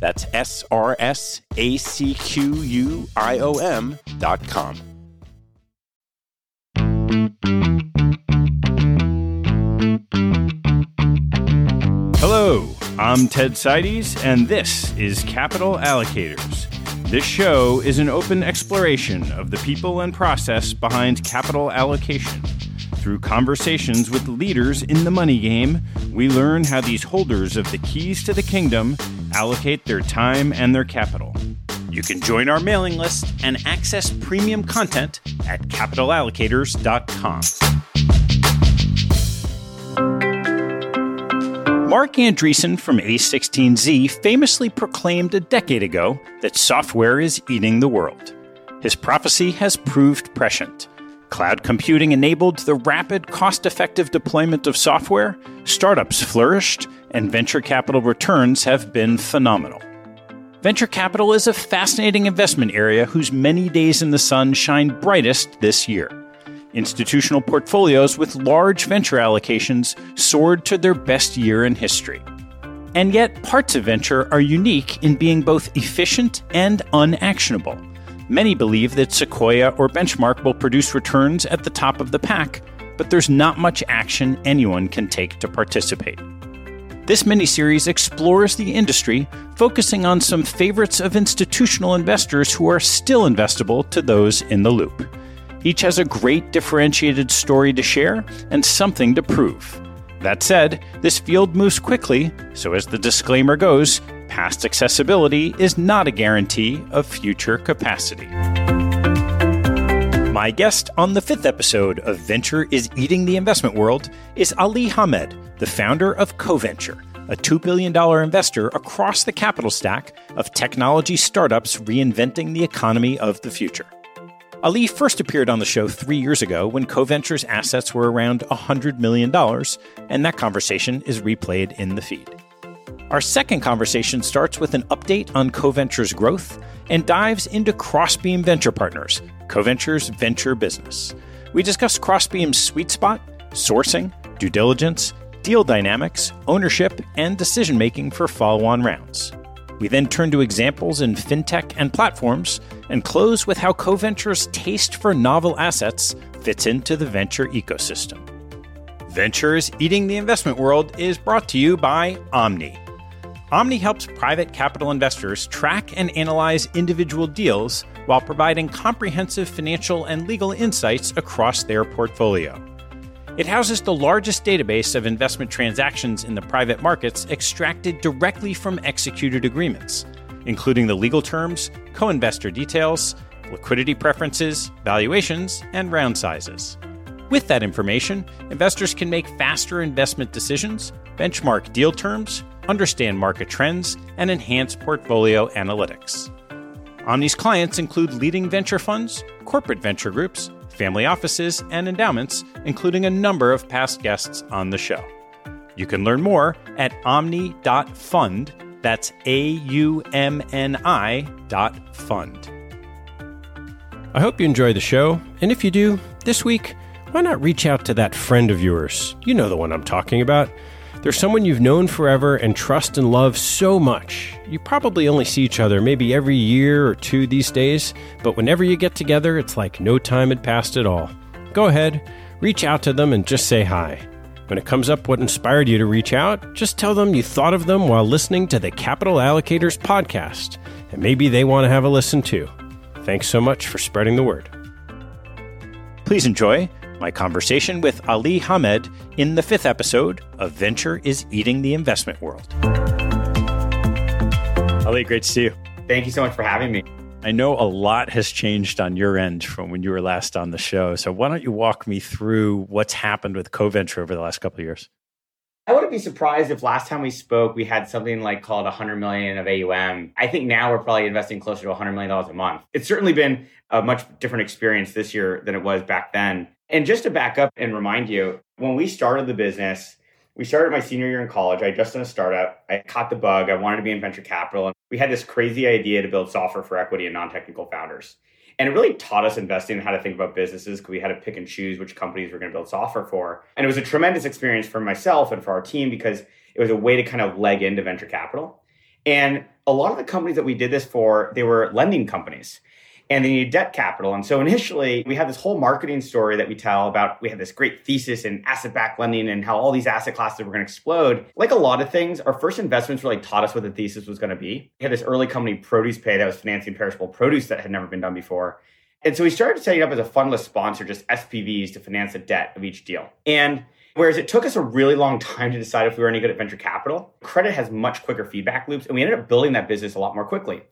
That's S R S A C Q U I O M.com. Hello, I'm Ted Seides, and this is Capital Allocators. This show is an open exploration of the people and process behind capital allocation. Through conversations with leaders in the money game, we learn how these holders of the keys to the kingdom allocate their time and their capital. You can join our mailing list and access premium content at capitalallocators.com. Marc Andreessen from A16Z famously proclaimed a decade ago that software is eating the world. His prophecy has proved prescient. Cloud computing enabled the rapid, cost effective deployment of software, startups flourished, and venture capital returns have been phenomenal. Venture capital is a fascinating investment area whose many days in the sun shine brightest this year. Institutional portfolios with large venture allocations soared to their best year in history. And yet, parts of venture are unique in being both efficient and unactionable. Many believe that Sequoia or Benchmark will produce returns at the top of the pack, but there's not much action anyone can take to participate. This miniseries explores the industry, focusing on some favorites of institutional investors who are still investable to those in the loop. Each has a great differentiated story to share and something to prove. That said, this field moves quickly, so as the disclaimer goes, past accessibility is not a guarantee of future capacity. My guest on the fifth episode of Venture is Eating the Investment World is Ali Hamed, the founder of CoVenture, a $2 billion investor across the capital stack of technology startups reinventing the economy of the future. Ali first appeared on the show three years ago when CoVenture's assets were around $100 million, and that conversation is replayed in the feed. Our second conversation starts with an update on CoVenture's growth and dives into Crossbeam Venture Partners, CoVenture's venture business. We discuss Crossbeam's sweet spot, sourcing, due diligence, deal dynamics, ownership, and decision making for follow on rounds. We then turn to examples in fintech and platforms and close with how CoVenture's taste for novel assets fits into the venture ecosystem. Ventures Eating the Investment World is brought to you by Aumni. Aumni helps private capital investors track and analyze individual deals while providing comprehensive financial and legal insights across their portfolio. It houses the largest database of investment transactions in the private markets extracted directly from executed agreements, including the legal terms, co investor details, liquidity preferences, valuations, and round sizes. With that information, investors can make faster investment decisions, benchmark deal terms, understand market trends, and enhance portfolio analytics. Aumni's clients include leading venture funds, corporate venture groups, family offices, and endowments, including a number of past guests on the show. You can learn more at aumni.fund. That's A U M N I dot fund. I hope you enjoy the show, and if you do, this week, why not reach out to that friend of yours? You know the one I'm talking about there's someone you've known forever and trust and love so much. You probably only see each other maybe every year or two these days, but whenever you get together, it's like no time had passed at all. Go ahead, reach out to them and just say hi. When it comes up what inspired you to reach out, just tell them you thought of them while listening to the Capital Allocators podcast, and maybe they want to have a listen too. Thanks so much for spreading the word. Please enjoy my conversation with Ali Hamed in the fifth episode of Venture is Eating the Investment World. Ali, great to see you. Thank you so much for having me. I know a lot has changed on your end from when you were last on the show. So why don't you walk me through what's happened with CoVenture over the last couple of years? I wouldn't be surprised if last time we spoke, we had something like called 100 million of AUM. I think now we're probably investing closer to 100 million dollars a month. It's certainly been a much different experience this year than it was back then. And just to back up and remind you, when we started the business, we started my senior year in college. I just done a startup. I caught the bug. I wanted to be in venture capital. And we had this crazy idea to build software for equity and non technical founders. And it really taught us investing and how to think about businesses because we had to pick and choose which companies we're going to build software for. And it was a tremendous experience for myself and for our team because it was a way to kind of leg into venture capital. And a lot of the companies that we did this for, they were lending companies and they need debt capital. And so initially, we had this whole marketing story that we tell about we had this great thesis in asset backed lending and how all these asset classes were going to explode. Like a lot of things, our first investments really taught us what the thesis was going to be. We had this early company, ProducePay, that was financing perishable produce that had never been done before. And so we started setting up as a fundless sponsor, just SPVs to finance the debt of each deal. And Whereas it took us a really long time to decide if we were any good at venture capital, credit has much quicker feedback loops, and we ended up building that business a lot more quickly.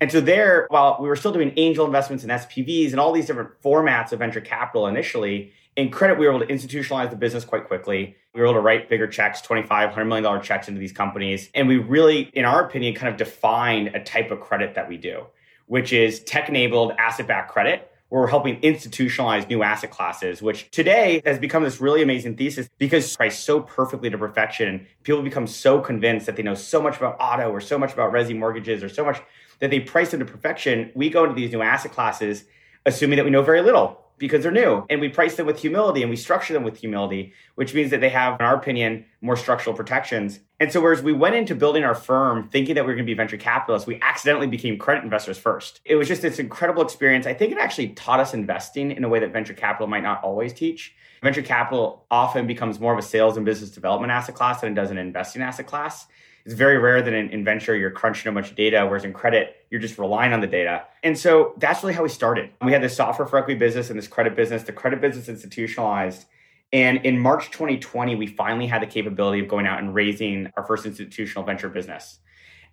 And so there, while we were still doing angel investments and SPVs and all these different formats of venture capital initially, in credit, we were able to institutionalize the business quite quickly. We were able to write bigger checks, $25, $100 million checks into these companies. And we really, in our opinion, kind of defined a type of credit that we do, which is tech enabled asset backed credit, where we're helping institutionalize new asset classes, which today has become this really amazing thesis because priced so perfectly to perfection. People become so convinced that they know so much about auto or so much about resi mortgages or so much that they price them to perfection, we go into these new asset classes assuming that we know very little because they're new and we price them with humility and we structure them with humility, which means that they have, in our opinion, more structural protections. And so, whereas we went into building our firm thinking that we were going to be venture capitalists, we accidentally became credit investors first. It was just this incredible experience. I think it actually taught us investing in a way that venture capital might not always teach. Venture capital often becomes more of a sales and business development asset class than it does an investing asset class it's very rare that in, in venture you're crunching a bunch of data, whereas in credit, you're just relying on the data. And so that's really how we started. We had this software for equity business and this credit business. The credit business institutionalized. And in March 2020, we finally had the capability of going out and raising our first institutional venture business.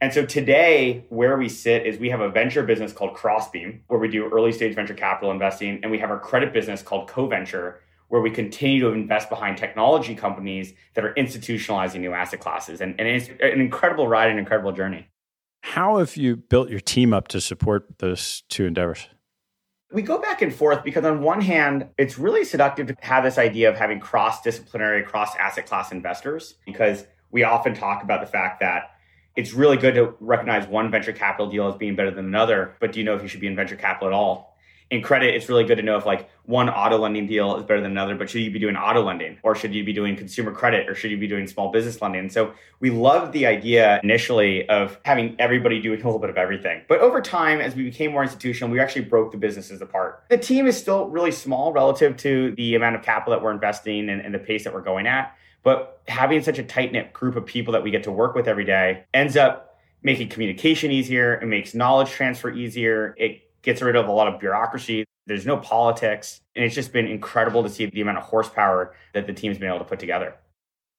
And so today, where we sit is we have a venture business called Crossbeam, where we do early stage venture capital investing, and we have our credit business called CoVenture, where we continue to invest behind technology companies that are institutionalizing new asset classes. And, and it's an incredible ride, an incredible journey. How have you built your team up to support those two endeavors? We go back and forth because, on one hand, it's really seductive to have this idea of having cross disciplinary, cross asset class investors because we often talk about the fact that it's really good to recognize one venture capital deal as being better than another, but do you know if you should be in venture capital at all? In credit, it's really good to know if like one auto lending deal is better than another, but should you be doing auto lending or should you be doing consumer credit or should you be doing small business lending? So we loved the idea initially of having everybody doing a little bit of everything. But over time, as we became more institutional, we actually broke the businesses apart. The team is still really small relative to the amount of capital that we're investing and, and the pace that we're going at. But having such a tight knit group of people that we get to work with every day ends up making communication easier. It makes knowledge transfer easier. It gets rid of a lot of bureaucracy. There's no politics. And it's just been incredible to see the amount of horsepower that the team's been able to put together.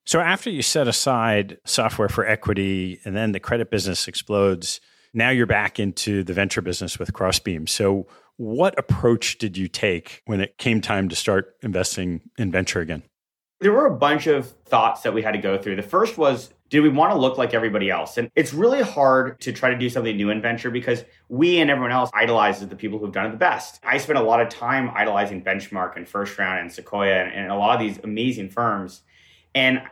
So, after you set aside software for equity and then the credit business explodes, now you're back into the venture business with Crossbeam. So, what approach did you take when it came time to start investing in venture again? There were a bunch of thoughts that we had to go through. The first was do we want to look like everybody else? And it's really hard to try to do something new in venture because we and everyone else idolizes the people who've done it the best. I spent a lot of time idolizing Benchmark and First Round and Sequoia and, and a lot of these amazing firms. And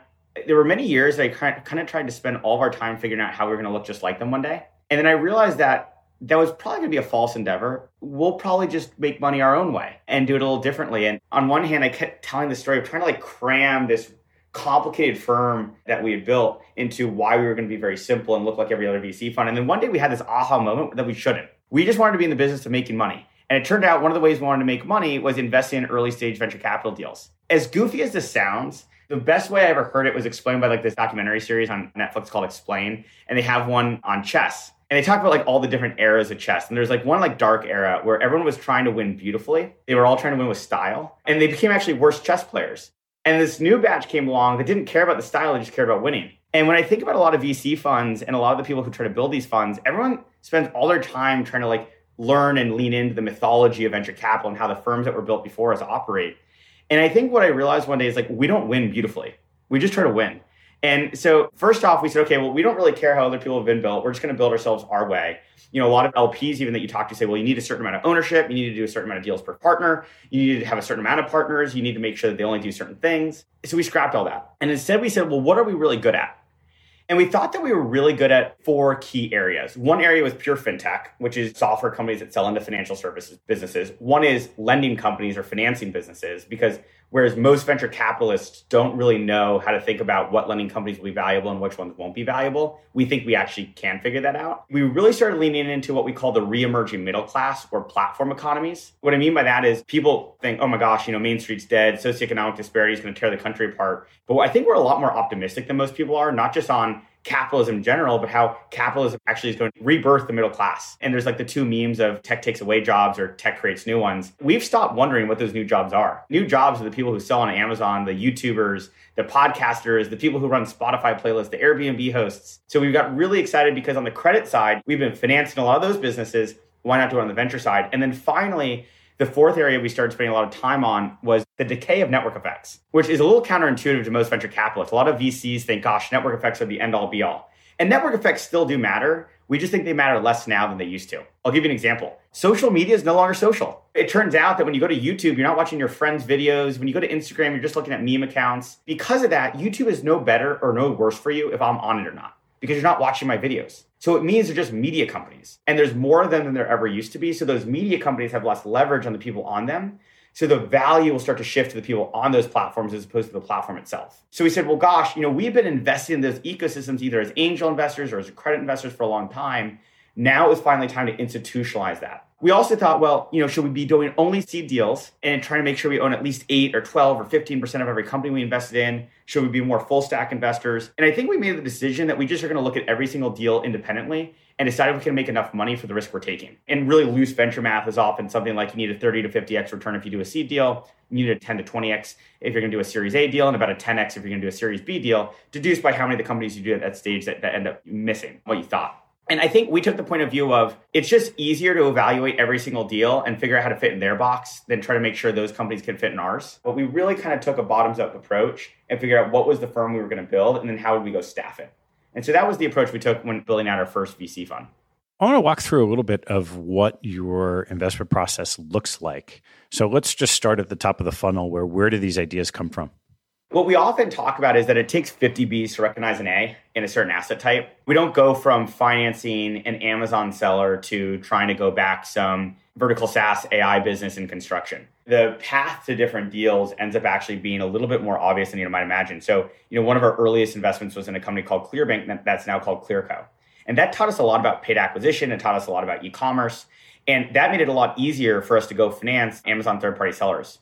there were many years I kind of tried to spend all of our time figuring out how we were going to look just like them one day. And then I realized that that was probably going to be a false endeavor. We'll probably just make money our own way and do it a little differently. And on one hand, I kept telling the story of trying to like cram this complicated firm that we had built into why we were going to be very simple and look like every other VC fund. And then one day we had this aha moment that we shouldn't. We just wanted to be in the business of making money. And it turned out one of the ways we wanted to make money was investing in early stage venture capital deals. As goofy as this sounds, the best way I ever heard it was explained by like this documentary series on Netflix called Explain. And they have one on chess. And they talk about like all the different eras of chess. And there's like one like dark era where everyone was trying to win beautifully. They were all trying to win with style. And they became actually worse chess players. And this new batch came along that didn't care about the style, they just cared about winning. And when I think about a lot of VC funds and a lot of the people who try to build these funds, everyone spends all their time trying to like learn and lean into the mythology of venture capital and how the firms that were built before us operate. And I think what I realized one day is like we don't win beautifully. We just try to win. And so first off, we said, okay, well, we don't really care how other people have been built. We're just going to build ourselves our way you know, a lot of LPs, even that you talk to, say, well, you need a certain amount of ownership, you need to do a certain amount of deals per partner, you need to have a certain amount of partners, you need to make sure that they only do certain things. So we scrapped all that. And instead, we said, well, what are we really good at? And we thought that we were really good at four key areas. One area was pure fintech, which is software companies that sell into financial services businesses. One is lending companies or financing businesses, because Whereas most venture capitalists don't really know how to think about what lending companies will be valuable and which ones won't be valuable. We think we actually can figure that out. We really started leaning into what we call the re-emerging middle class or platform economies. What I mean by that is people think, oh my gosh, you know, Main Street's dead, socioeconomic disparity is going to tear the country apart. But I think we're a lot more optimistic than most people are, not just on capitalism in general, but how capitalism actually is going to rebirth the middle class. And there's like the two memes of tech takes away jobs or tech creates new ones. We've stopped wondering what those new jobs are. New jobs are the people who sell on Amazon, the YouTubers, the podcasters, the people who run Spotify playlists, the Airbnb hosts. So we've got really excited because on the credit side, we've been financing a lot of those businesses. Why not do it on the venture side? And then finally, the fourth area we started spending a lot of time on was the decay of network effects, which is a little counterintuitive to most venture capitalists. A lot of VCs think, gosh, network effects are the end all be all. And network effects still do matter. We just think they matter less now than they used to. I'll give you an example. Social media is no longer social. It turns out that when you go to YouTube, you're not watching your friends' videos. When you go to Instagram, you're just looking at meme accounts. Because of that, YouTube is no better or no worse for you if I'm on it or not, because you're not watching my videos. So it means they're just media companies. And there's more of them than there ever used to be. So those media companies have less leverage on the people on them. So the value will start to shift to the people on those platforms as opposed to the platform itself. So we said, well, gosh, you know, we've been investing in those ecosystems either as angel investors or as credit investors for a long time. Now is finally time to institutionalize that. We also thought, well, you know, should we be doing only seed deals and trying to make sure we own at least eight or 12 or 15% of every company we invested in? Should we be more full stack investors? And I think we made the decision that we just are going to look at every single deal independently and decide if we can make enough money for the risk we're taking. And really loose venture math is often something like you need a 30 to 50x return if you do a seed deal, you need a 10 to 20x if you're going to do a series A deal, and about a 10x if you're going to do a series B deal, deduced by how many of the companies you do at that stage that, that end up missing what you thought. And I think we took the point of view of it's just easier to evaluate every single deal and figure out how to fit in their box than try to make sure those companies can fit in ours. But we really kind of took a bottoms up approach and figure out what was the firm we were going to build and then how would we go staff it. And so that was the approach we took when building out our first VC fund. I want to walk through a little bit of what your investment process looks like. So let's just start at the top of the funnel where where do these ideas come from? What we often talk about is that it takes 50 Bs to recognize an A in a certain asset type. We don't go from financing an Amazon seller to trying to go back some vertical SaaS AI business in construction. The path to different deals ends up actually being a little bit more obvious than you might imagine. So, you know, one of our earliest investments was in a company called Clearbanc that's now called Clearco. And that taught us a lot about paid acquisition. and taught us a lot about e-commerce. And that made it a lot easier for us to go finance Amazon third-party sellers.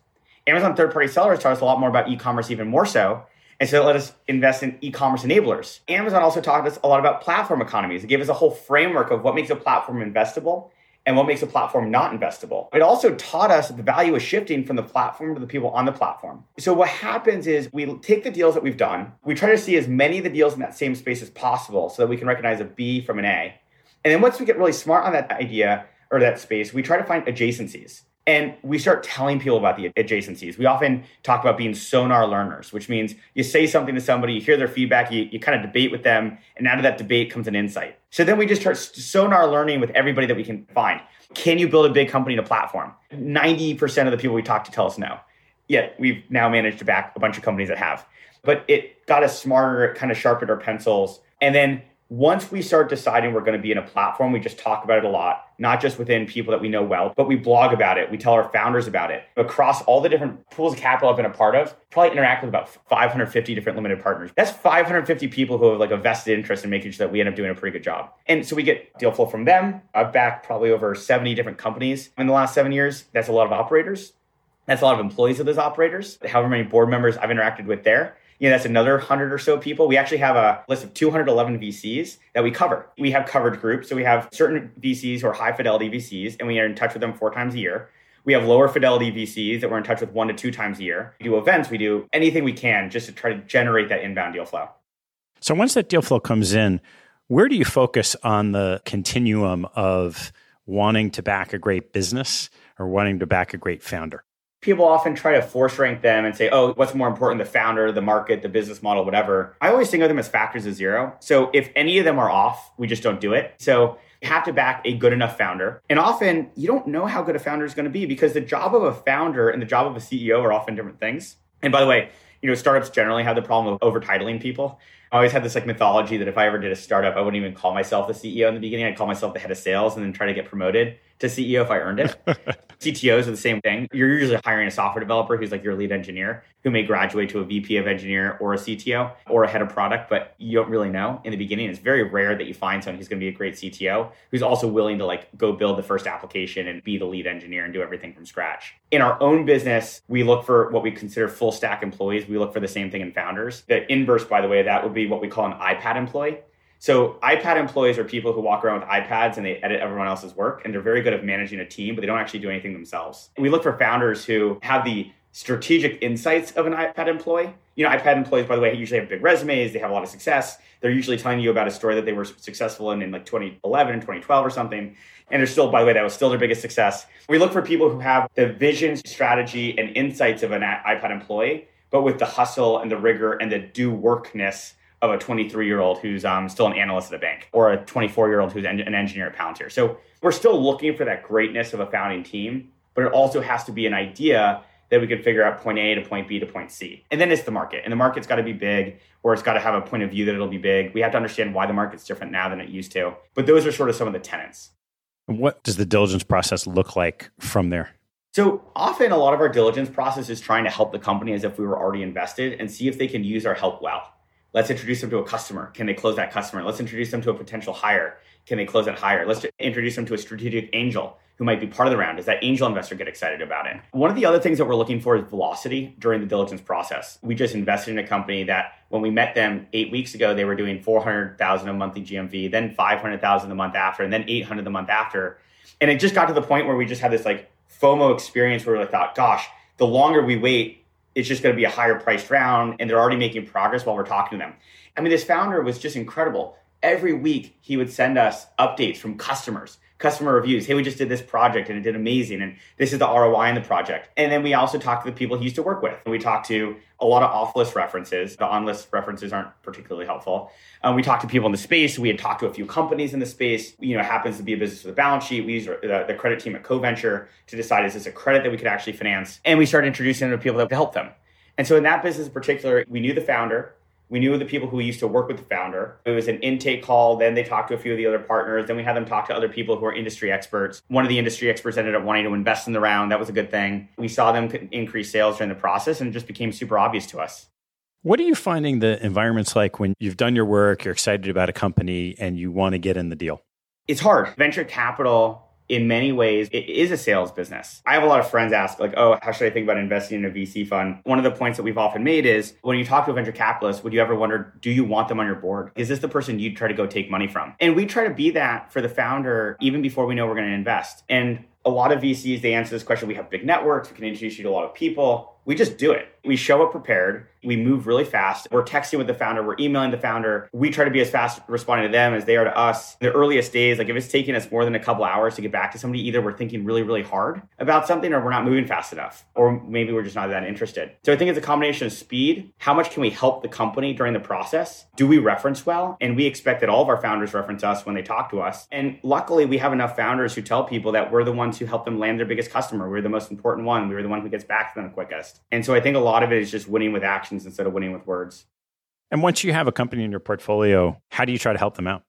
Amazon third party sellers taught us a lot more about e commerce, even more so. And so it let us invest in e commerce enablers. Amazon also taught us a lot about platform economies. It gave us a whole framework of what makes a platform investable and what makes a platform not investable. It also taught us that the value is shifting from the platform to the people on the platform. So what happens is we take the deals that we've done, we try to see as many of the deals in that same space as possible so that we can recognize a B from an A. And then once we get really smart on that idea or that space, we try to find adjacencies. And we start telling people about the adjacencies. We often talk about being sonar learners, which means you say something to somebody, you hear their feedback, you, you kind of debate with them, and out of that debate comes an insight. So then we just start sonar learning with everybody that we can find. Can you build a big company to platform? 90% of the people we talk to tell us no. Yet we've now managed to back a bunch of companies that have. But it got us smarter, it kind of sharpened our pencils. And then once we start deciding we're going to be in a platform, we just talk about it a lot, not just within people that we know well, but we blog about it. We tell our founders about it. Across all the different pools of capital I've been a part of, probably interact with about 550 different limited partners. That's 550 people who have like a vested interest in making sure that we end up doing a pretty good job. And so we get deal flow from them. I've backed probably over 70 different companies in the last seven years. That's a lot of operators. That's a lot of employees of those operators. However many board members I've interacted with there you know, that's another 100 or so people. We actually have a list of 211 VCs that we cover. We have covered groups. So we have certain VCs who are high fidelity VCs, and we are in touch with them four times a year. We have lower fidelity VCs that we're in touch with one to two times a year. We do events, we do anything we can just to try to generate that inbound deal flow. So once that deal flow comes in, where do you focus on the continuum of wanting to back a great business or wanting to back a great founder? People often try to force rank them and say, oh, what's more important, the founder, the market, the business model, whatever. I always think of them as factors of zero. So if any of them are off, we just don't do it. So you have to back a good enough founder. And often you don't know how good a founder is going to be because the job of a founder and the job of a CEO are often different things. And by the way, you know, startups generally have the problem of over titling people. I always had this like mythology that if I ever did a startup, I wouldn't even call myself the CEO in the beginning. I'd call myself the head of sales and then try to get promoted to CEO if I earned it. CTOs are the same thing. You're usually hiring a software developer who's like your lead engineer who may graduate to a VP of engineer or a CTO or a head of product, but you don't really know in the beginning. It's very rare that you find someone who's going to be a great CTO who's also willing to like go build the first application and be the lead engineer and do everything from scratch. In our own business, we look for what we consider full stack employees. We look for the same thing in founders. The inverse, by the way, that would be what we call an iPad employee. So iPad employees are people who walk around with iPads and they edit everyone else's work and they're very good at managing a team, but they don't actually do anything themselves. We look for founders who have the strategic insights of an iPad employee. You know, iPad employees, by the way, usually have big resumes. They have a lot of success. They're usually telling you about a story that they were successful in in like 2011 and 2012 or something. And they're still, by the way, that was still their biggest success. We look for people who have the vision, strategy, and insights of an iPad employee, but with the hustle and the rigor and the do workness of a 23 year old who's um, still an analyst at a bank or a 24 year old who's an engineer at Palantir. So we're still looking for that greatness of a founding team, but it also has to be an idea that we can figure out point A to point B to point C. And then it's the market. And the market's got to be big, or it's got to have a point of view that it'll be big. We have to understand why the market's different now than it used to. But those are sort of some of the tenets. What does the diligence process look like from there? So often, a lot of our diligence process is trying to help the company as if we were already invested and see if they can use our help well. Let's introduce them to a customer. Can they close that customer? Let's introduce them to a potential hire. Can they close that hire? Let's introduce them to a strategic angel who might be part of the round. Does that angel investor get excited about it? One of the other things that we're looking for is velocity during the diligence process. We just invested in a company that when we met them eight weeks ago, they were doing 400,000 a monthly GMV, then 500,000 the month after, and then 800 the month after. And it just got to the point where we just had this like FOMO experience where we thought, gosh, the longer we wait, it's just going to be a higher priced round and they're already making progress while we're talking to them. I mean, this founder was just incredible. Every week he would send us updates from customers customer reviews. Hey, we just did this project and it did amazing. And this is the ROI in the project. And then we also talked to the people he used to work with. And we talked to a lot of off list references. The on list references aren't particularly helpful. Um, we talked to people in the space. We had talked to a few companies in the space. You know, happens to be a business with a balance sheet. We used the, the credit team at CoVenture to decide is this a credit that we could actually finance? And we started introducing them to people that could help them. And so in that business in particular, we knew the founder. We knew the people who used to work with the founder. It was an intake call. Then they talked to a few of the other partners. Then we had them talk to other people who are industry experts. One of the industry experts ended up wanting to invest in the round. That was a good thing. We saw them increase sales during the process and it just became super obvious to us. What are you finding the environment's like when you've done your work, you're excited about a company, and you want to get in the deal? It's hard. Venture capital in many ways, it is a sales business. I have a lot of friends ask, like, oh, how should I think about investing in a VC fund? One of the points that we've often made is when you talk to a venture capitalist, would you ever wonder, do you want them on your board? Is this the person you'd try to go take money from? And we try to be that for the founder even before we know we're going to invest. And a lot of VCs, they answer this question. We have big networks, we can introduce you to a lot of people. We just do it. We show up prepared. We move really fast. We're texting with the founder. We're emailing the founder. We try to be as fast responding to them as they are to us. The earliest days, like if it's taking us more than a couple hours to get back to somebody, either we're thinking really, really hard about something or we're not moving fast enough, or maybe we're just not that interested. So I think it's a combination of speed. How much can we help the company during the process? Do we reference well? And we expect that all of our founders reference us when they talk to us. And luckily, we have enough founders who tell people that we're the ones who help them land their biggest customer. We're the most important one. We were the one who gets back to them the quickest. And so I think a lot of it is just winning with actions instead of winning with words. And once you have a company in your portfolio, how do you try to help them out?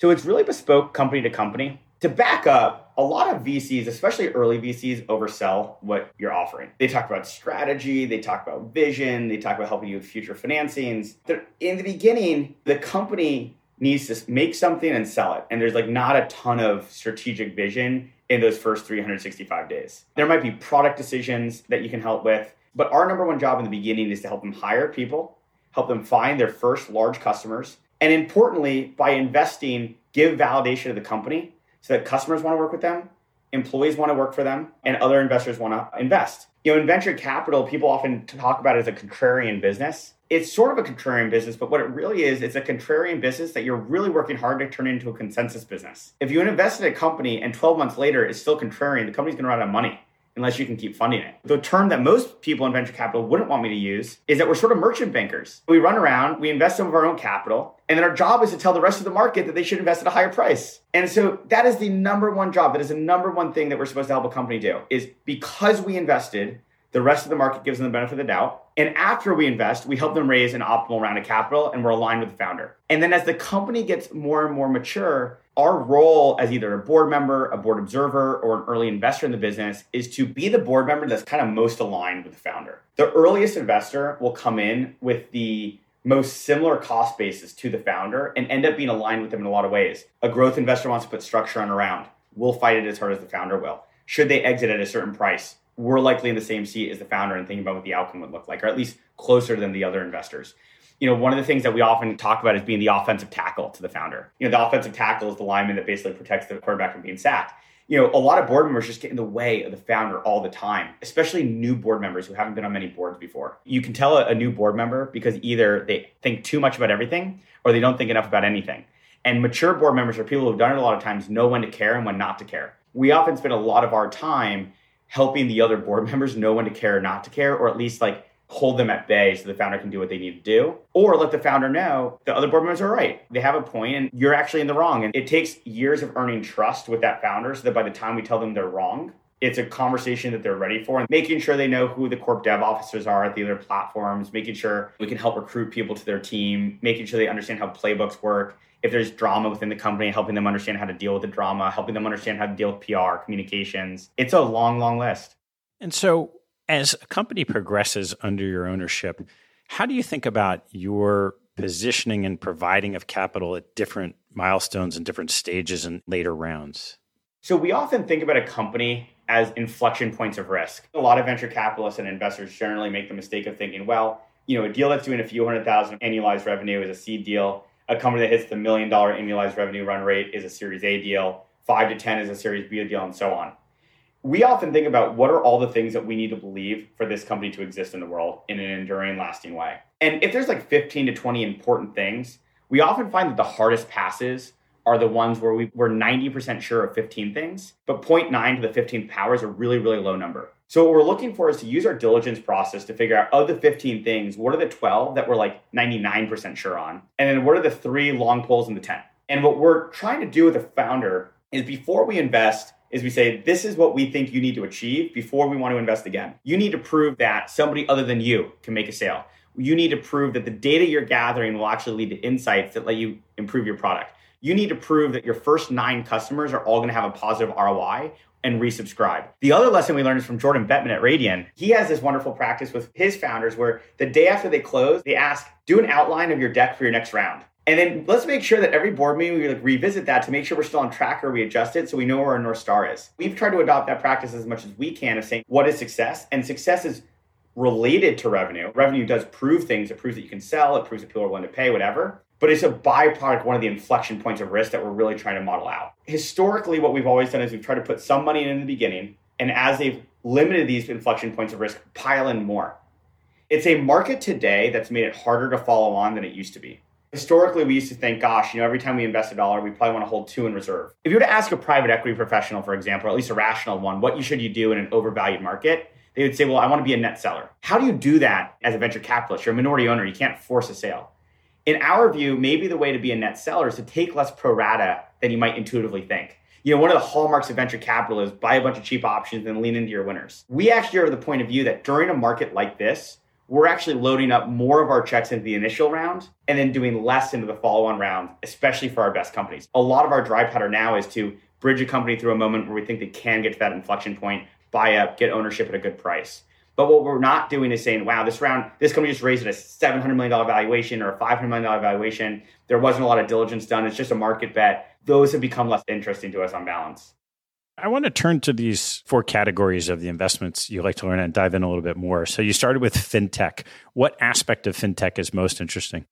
So it's really bespoke company to company. To back up, a lot of VCs, especially early VCs, oversell what you're offering. They talk about strategy, they talk about vision, they talk about helping you with future financings. In the beginning, the company needs to make something and sell it. And there's like not a ton of strategic vision in those first 365 days. There might be product decisions that you can help with, but our number one job in the beginning is to help them hire people, help them find their first large customers, and importantly, by investing, give validation to the company so that customers want to work with them, employees want to work for them, and other investors want to invest. You know, in venture capital, people often talk about it as a contrarian business. It's sort of a contrarian business, but what it really is, it's a contrarian business that you're really working hard to turn into a consensus business. If you invest in a company and 12 months later it's still contrarian, the company's to run out of money unless you can keep funding it. The term that most people in venture capital wouldn't want me to use is that we're sort of merchant bankers. We run around, we invest some of our own capital, and then our job is to tell the rest of the market that they should invest at a higher price. And so that is the number one job. That is the number one thing that we're supposed to help a company do is because we invested, the rest of the market gives them the benefit of the doubt. And after we invest, we help them raise an optimal round of capital and we're aligned with the founder. And then as the company gets more and more mature, our role as either a board member, a board observer, or an early investor in the business is to be the board member that's kind of most aligned with the founder. The earliest investor will come in with the most similar cost basis to the founder and end up being aligned with them in a lot of ways. A growth investor wants to put structure on a round. We'll fight it as hard as the founder will. Should they exit at a certain price? We're likely in the same seat as the founder and thinking about what the outcome would look like, or at least closer than the other investors. You know, one of the things that we often talk about is being the offensive tackle to the founder. You know, the offensive tackle is the lineman that basically protects the quarterback from being sacked. You know, a lot of board members just get in the way of the founder all the time, especially new board members who haven't been on many boards before. You can tell a, a new board member because either they think too much about everything or they don't think enough about anything. And mature board members or people who've done it a lot of times know when to care and when not to care. We often spend a lot of our time helping the other board members know when to care or not to care, or at least like hold them at bay so the founder can do what they need to do, or let the founder know the other board members are right. They have a point and you're actually in the wrong. And it takes years of earning trust with that founder so that by the time we tell them they're wrong, it's a conversation that they're ready for and making sure they know who the corp dev officers are at the other platforms, making sure we can help recruit people to their team, making sure they understand how playbooks work, if there's drama within the company, helping them understand how to deal with the drama, helping them understand how to deal with PR, communications. It's a long, long list. And so, as a company progresses under your ownership, how do you think about your positioning and providing of capital at different milestones and different stages and later rounds? So, we often think about a company as inflection points of risk. A lot of venture capitalists and investors generally make the mistake of thinking, well, you know, a deal that's doing a few hundred thousand annualized revenue is a seed deal a company that hits the million dollar annualized revenue run rate is a Series A deal, five to 10 is a Series B deal, and so on. We often think about what are all the things that we need to believe for this company to exist in the world in an enduring, lasting way. And if there's like 15 to 20 important things, we often find that the hardest passes are the ones where we, we're 90% sure of 15 things, but 0.9 to the 15th power is a really, really low number. So what we're looking for is to use our diligence process to figure out of the 15 things, what are the 12 that we're like 99% sure on? And then what are the three long poles in the 10? And what we're trying to do with a founder is before we invest, is we say, this is what we think you need to achieve before we want to invest again. You need to prove that somebody other than you can make a sale. You need to prove that the data you're gathering will actually lead to insights that let you improve your product. You need to prove that your first nine customers are all going to have a positive ROI and resubscribe. The other lesson we learned is from Jordan Bettman at Radian. He has this wonderful practice with his founders where the day after they close, they ask, do an outline of your deck for your next round. And then let's make sure that every board meeting we like revisit that to make sure we're still on track or we adjust it so we know where our North Star is. We've tried to adopt that practice as much as we can of saying what is success? And success is related to revenue. Revenue does prove things. It proves that you can sell, it proves that people are willing to pay, whatever. But it's a byproduct, one of the inflection points of risk that we're really trying to model out. Historically, what we've always done is we've tried to put some money in, in the beginning, and as they've limited these inflection points of risk, pile in more. It's a market today that's made it harder to follow on than it used to be. Historically we used to think gosh you know every time we invest a dollar we probably want to hold two in reserve. If you were to ask a private equity professional for example or at least a rational one what should you do in an overvalued market? They would say well i want to be a net seller. How do you do that as a venture capitalist? You're a minority owner you can't force a sale in our view maybe the way to be a net seller is to take less pro rata than you might intuitively think you know, one of the hallmarks of venture capital is buy a bunch of cheap options and lean into your winners. We actually are of the point of view that during a market like this, we're actually loading up more of our checks into the initial round and then doing less into the follow on round, especially for our best companies. A lot of our dry powder now is to bridge a company through a moment where we think they can get to that inflection point, buy up, get ownership at a good price. But what we're not doing is saying, wow, this round, this company just raised at a $700 million valuation or a $500 million valuation. There wasn't a lot of diligence done. It's just a market bet. Those have become less interesting to us on balance. I want to turn to these four categories of the investments you like to learn and dive in a little bit more. So you started with fintech. What aspect of fintech is most interesting?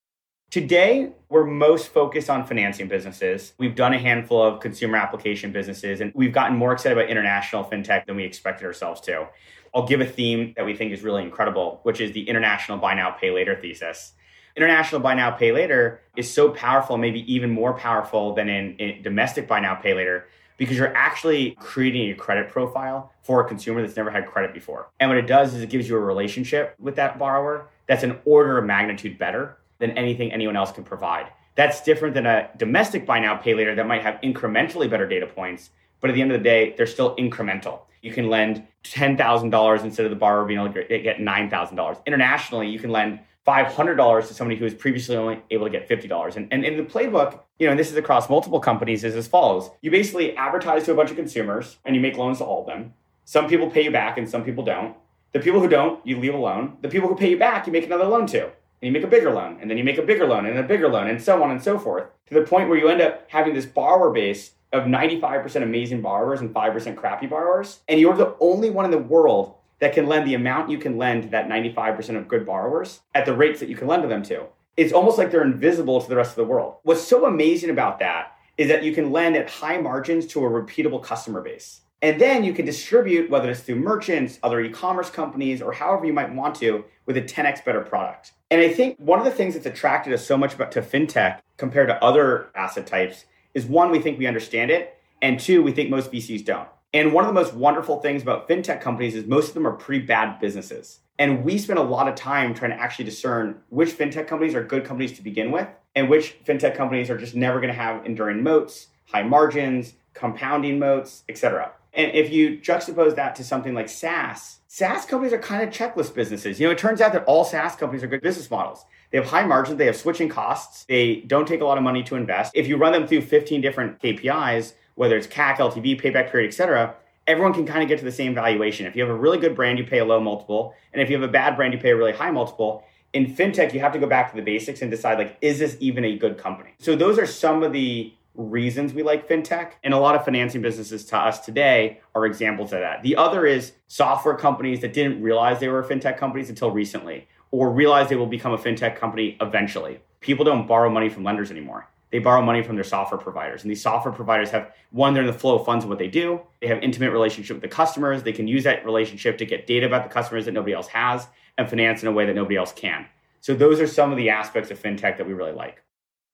Today, we're most focused on financing businesses. We've done a handful of consumer application businesses, and we've gotten more excited about international fintech than we expected ourselves to. I'll give a theme that we think is really incredible, which is the international buy now, pay later thesis. International buy now, pay later is so powerful, maybe even more powerful than in, in domestic buy now, pay later, because you're actually creating a credit profile for a consumer that's never had credit before. And what it does is it gives you a relationship with that borrower that's an order of magnitude better than anything anyone else can provide. That's different than a domestic buy now, pay later that might have incrementally better data points, but at the end of the day, they're still incremental. You can lend $10,000 instead of the borrower being able to get $9,000. Internationally, you can lend $500 to somebody who was previously only able to get $50. And, and in the playbook, you know, and this is across multiple companies, is as follows. You basically advertise to a bunch of consumers and you make loans to all of them. Some people pay you back and some people don't. The people who don't, you leave alone. The people who pay you back, you make another loan to. And you make a bigger loan, and then you make a bigger loan, and a bigger loan, and so on and so forth, to the point where you end up having this borrower base of 95% amazing borrowers and 5% crappy borrowers. And you're the only one in the world that can lend the amount you can lend to that 95% of good borrowers at the rates that you can lend to them to. It's almost like they're invisible to the rest of the world. What's so amazing about that is that you can lend at high margins to a repeatable customer base. And then you can distribute, whether it's through merchants, other e commerce companies, or however you might want to, with a 10x better product. And I think one of the things that's attracted us so much about, to fintech compared to other asset types is one, we think we understand it, and two, we think most VCs don't. And one of the most wonderful things about fintech companies is most of them are pretty bad businesses. And we spend a lot of time trying to actually discern which fintech companies are good companies to begin with and which fintech companies are just never going to have enduring moats, high margins, compounding moats, etc. And if you juxtapose that to something like SaaS, SaaS companies are kind of checklist businesses. You know, it turns out that all SaaS companies are good business models. They have high margins, they have switching costs, they don't take a lot of money to invest. If you run them through 15 different KPIs, whether it's CAC, LTV, payback period, et cetera, everyone can kind of get to the same valuation. If you have a really good brand, you pay a low multiple. And if you have a bad brand, you pay a really high multiple. In fintech, you have to go back to the basics and decide like, is this even a good company? So those are some of the reasons we like fintech. And a lot of financing businesses to us today are examples of that. The other is software companies that didn't realize they were fintech companies until recently, or realize they will become a fintech company eventually. People don't borrow money from lenders anymore they borrow money from their software providers. And these software providers have one, they're in the flow of funds of what they do. They have intimate relationship with the customers. They can use that relationship to get data about the customers that nobody else has and finance in a way that nobody else can. So those are some of the aspects of fintech that we really like.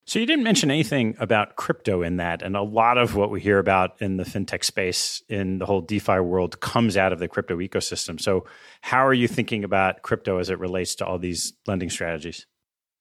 So you didn't mention anything about crypto in that, and a lot of what we hear about in the fintech space in the whole DeFi world comes out of the crypto ecosystem. So how are you thinking about crypto as it relates to all these lending strategies?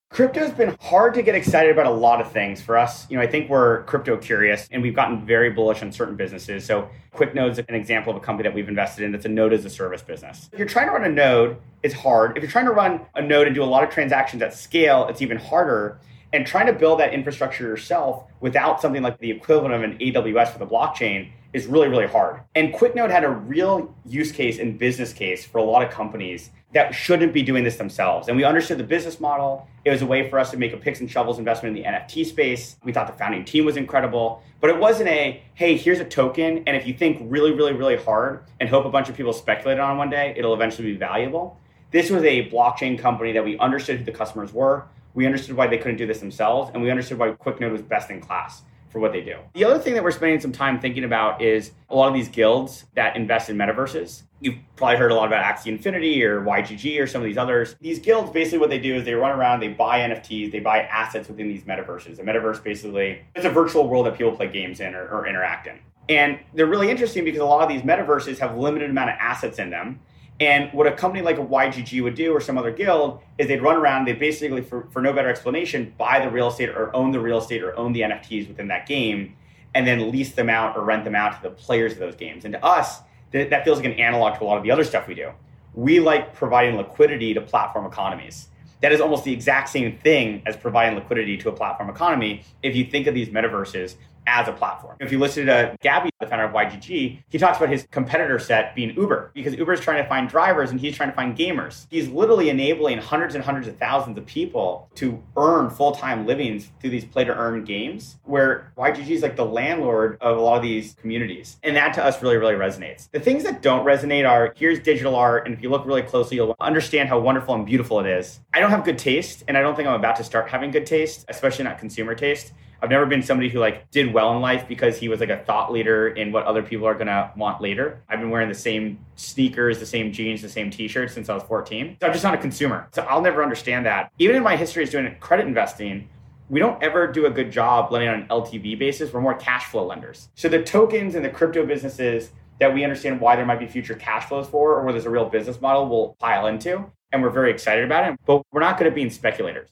Crypto's been hard to get excited about a lot of things for us. You know, I think we're crypto curious and we've gotten very bullish on certain businesses. So QuickNode's is an example of a company that we've invested in that's a node as a service business. If you're trying to run a node, it's hard. If you're trying to run a node and do a lot of transactions at scale, it's even harder. And trying to build that infrastructure yourself without something like the equivalent of an AWS for the blockchain is really, really hard. And QuickNode had a real use case and business case for a lot of companies that shouldn't be doing this themselves. And we understood the business model. It was a way for us to make a picks and shovels investment in the NFT space. We thought the founding team was incredible, but it wasn't a, hey, here's a token. And if you think really, really, really hard and hope a bunch of people speculate on one day, it'll eventually be valuable. This was a blockchain company that we understood who the customers were. We understood why they couldn't do this themselves, and we understood why QuickNode was best in class for what they do. The other thing that we're spending some time thinking about is a lot of these guilds that invest in metaverses. You've probably heard a lot about Axie Infinity or YGG or some of these others. These guilds, basically, what they do is they run around, they buy NFTs, they buy assets within these metaverses. A metaverse basically is a virtual world that people play games in or, or interact in. And they're really interesting because a lot of these metaverses have limited amount of assets in them. And what a company like a YGG would do or some other guild is they'd run around, they basically, for, for no better explanation, buy the real estate or own the real estate or own the NFTs within that game and then lease them out or rent them out to the players of those games. And to us, th- that feels like an analog to a lot of the other stuff we do. We like providing liquidity to platform economies. That is almost the exact same thing as providing liquidity to a platform economy if you think of these metaverses as a platform. If you listen to uh, Gabby, the founder of YGG, he talks about his competitor set being Uber because Uber is trying to find drivers and he's trying to find gamers. He's literally enabling hundreds and hundreds of thousands of people to earn full time livings through these play to earn games, where YGG is like the landlord of a lot of these communities. And that to us really, really resonates. The things that don't resonate are here's digital art, and if you look really closely, you'll understand how wonderful and beautiful it is. I don't have good taste, and I don't think I'm about to start having good taste, especially not consumer taste. I've never been somebody who like did well in life because he was like a thought leader in what other people are gonna want later. I've been wearing the same sneakers, the same jeans, the same t-shirt since I was 14. So I'm just not a consumer. So I'll never understand that. Even in my history as doing credit investing, we don't ever do a good job lending on an LTV basis. We're more cash flow lenders. So the tokens and the crypto businesses that we understand why there might be future cash flows for or where there's a real business model we'll pile into. And we're very excited about it, but we're not good at being speculators.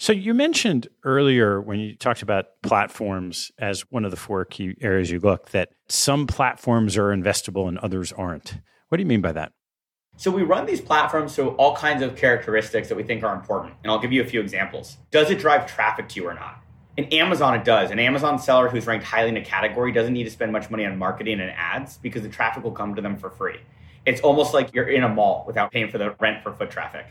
So you mentioned earlier when you talked about platforms as one of the four key areas you look that some platforms are investable and others aren't. What do you mean by that? So we run these platforms so all kinds of characteristics that we think are important. And I'll give you a few examples. Does it drive traffic to you or not? In Amazon, it does. An Amazon seller who's ranked highly in a category doesn't need to spend much money on marketing and ads because the traffic will come to them for free. It's almost like you're in a mall without paying for the rent for foot traffic.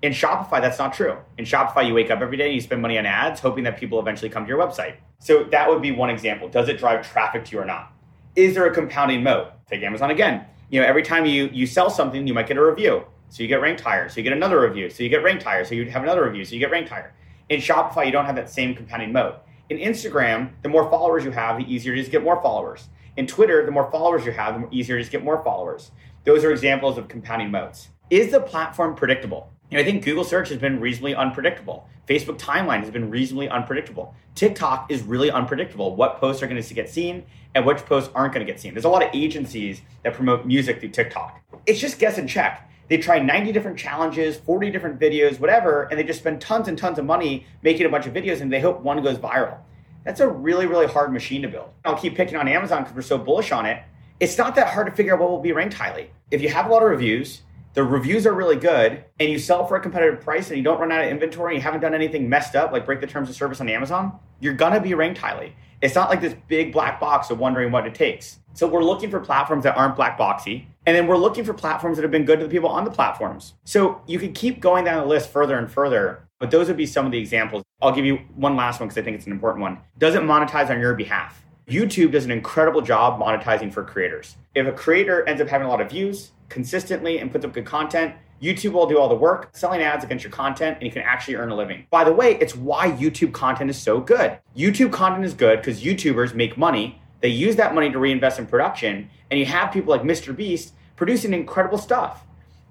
In Shopify, that's not true. In Shopify, you wake up every day and you spend money on ads, hoping that people eventually come to your website. So that would be one example. Does it drive traffic to you or not? Is there a compounding moat? Take Amazon again. You know, every time you you sell something, you might get a review. So you get ranked higher. So you get another review. So you get ranked higher. So you have another review. So you get ranked higher. In Shopify, you don't have that same compounding moat. In Instagram, the more followers you have, the easier it is to get more followers. In Twitter, the more followers you have, the easier it is to get more followers. Those are examples of compounding moats. Is the platform predictable? You know, I think Google search has been reasonably unpredictable. Facebook timeline has been reasonably unpredictable. TikTok is really unpredictable. What posts are going to get seen and which posts aren't going to get seen. There's a lot of agencies that promote music through TikTok. It's just guess and check. They try 90 different challenges, 40 different videos, whatever, and they just spend tons and tons of money making a bunch of videos and they hope one goes viral. That's a really, really hard machine to build. I'll keep picking on Amazon because we're so bullish on it. It's not that hard to figure out what will be ranked highly. If you have a lot of reviews, the reviews are really good and you sell for a competitive price and you don't run out of inventory and you haven't done anything messed up like break the terms of service on Amazon, you're gonna be ranked highly. It's not like this big black box of wondering what it takes. So we're looking for platforms that aren't black boxy. And then we're looking for platforms that have been good to the people on the platforms. So you could keep going down the list further and further, but those would be some of the examples. I'll give you one last one because I think it's an important one. Does it monetize on your behalf? YouTube does an incredible job monetizing for creators. If a creator ends up having a lot of views consistently and puts up good content, YouTube will do all the work, selling ads against your content, and you can actually earn a living. By the way, it's why YouTube content is so good. YouTube content is good because YouTubers make money. They use that money to reinvest in production, and you have people like Mr. Beast producing incredible stuff.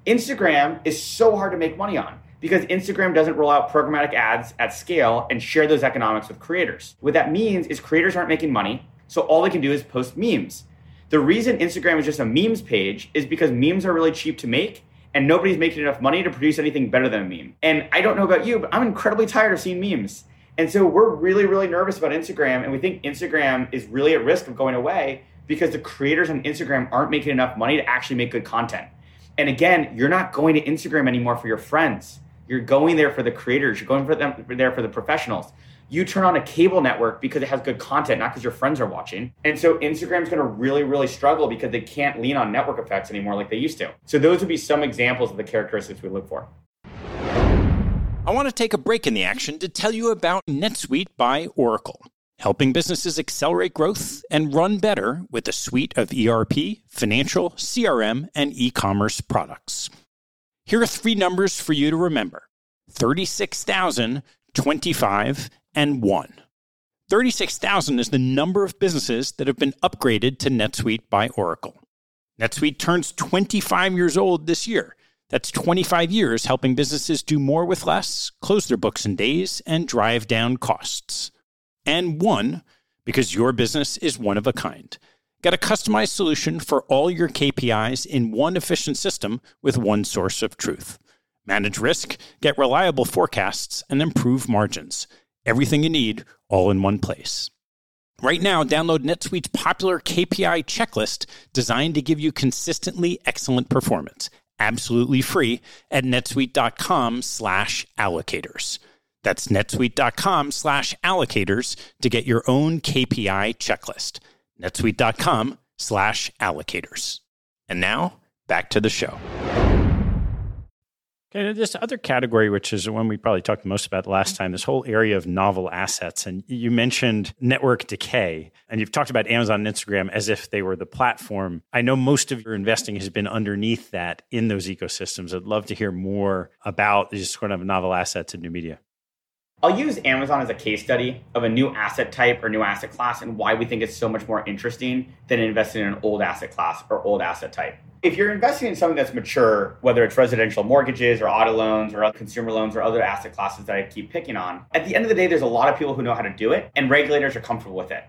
Instagram is so hard to make money on because Instagram doesn't roll out programmatic ads at scale and share those economics with creators. What that means is creators aren't making money, so all they can do is post memes. The reason Instagram is just a memes page is because memes are really cheap to make and nobody's making enough money to produce anything better than a meme. And I don't know about you, but I'm incredibly tired of seeing memes. And so we're really, really nervous about Instagram, and we think Instagram is really at risk of going away because the creators on Instagram aren't making enough money to actually make good content. And again, you're not going to Instagram anymore for your friends. You're going there for the creators. You're going for them there for the professionals. You turn on a cable network because it has good content, not because your friends are watching. And so Instagram's going to really, really struggle because they can't lean on network effects anymore like they used to. So those would be some examples of the characteristics we look for. I want to take a break in the action to tell you about NetSuite by Oracle, helping businesses accelerate growth and run better with a suite of ERP, financial, CRM, and e commerce products. Here are three numbers for you to remember 36,000, 25, and 1. 36,000 is the number of businesses that have been upgraded to NetSuite by Oracle. NetSuite turns 25 years old this year. That's 25 years helping businesses do more with less, close their books in days, and drive down costs. And one, because your business is one of a kind. Get a customized solution for all your KPIs in one efficient system with one source of truth. Manage risk, get reliable forecasts, and improve margins. Everything you need all in one place. Right now, download NetSuite's popular KPI checklist designed to give you consistently excellent performance, absolutely free at netsuite.com slash allocators. That's netsuite.com slash allocators to get your own KPI checklist. netsuite.com slash allocators. And now, back to the show. Okay, this other category, which is the one we probably talked most about last mm-hmm. time, this whole area of novel assets. And you mentioned network decay, and you've talked about Amazon and Instagram as if they were the platform. I know most of your investing has been underneath that in those ecosystems. I'd love to hear more about these sort of novel assets in new media. I'll use Amazon as a case study of a new asset type or new asset class and why we think it's so much more interesting than investing in an old asset class or old asset type if you're investing in something that's mature, whether it's residential mortgages or auto loans or other consumer loans or other asset classes that I keep picking on, at the end of the day, there's a lot of people who know how to do it and regulators are comfortable with it.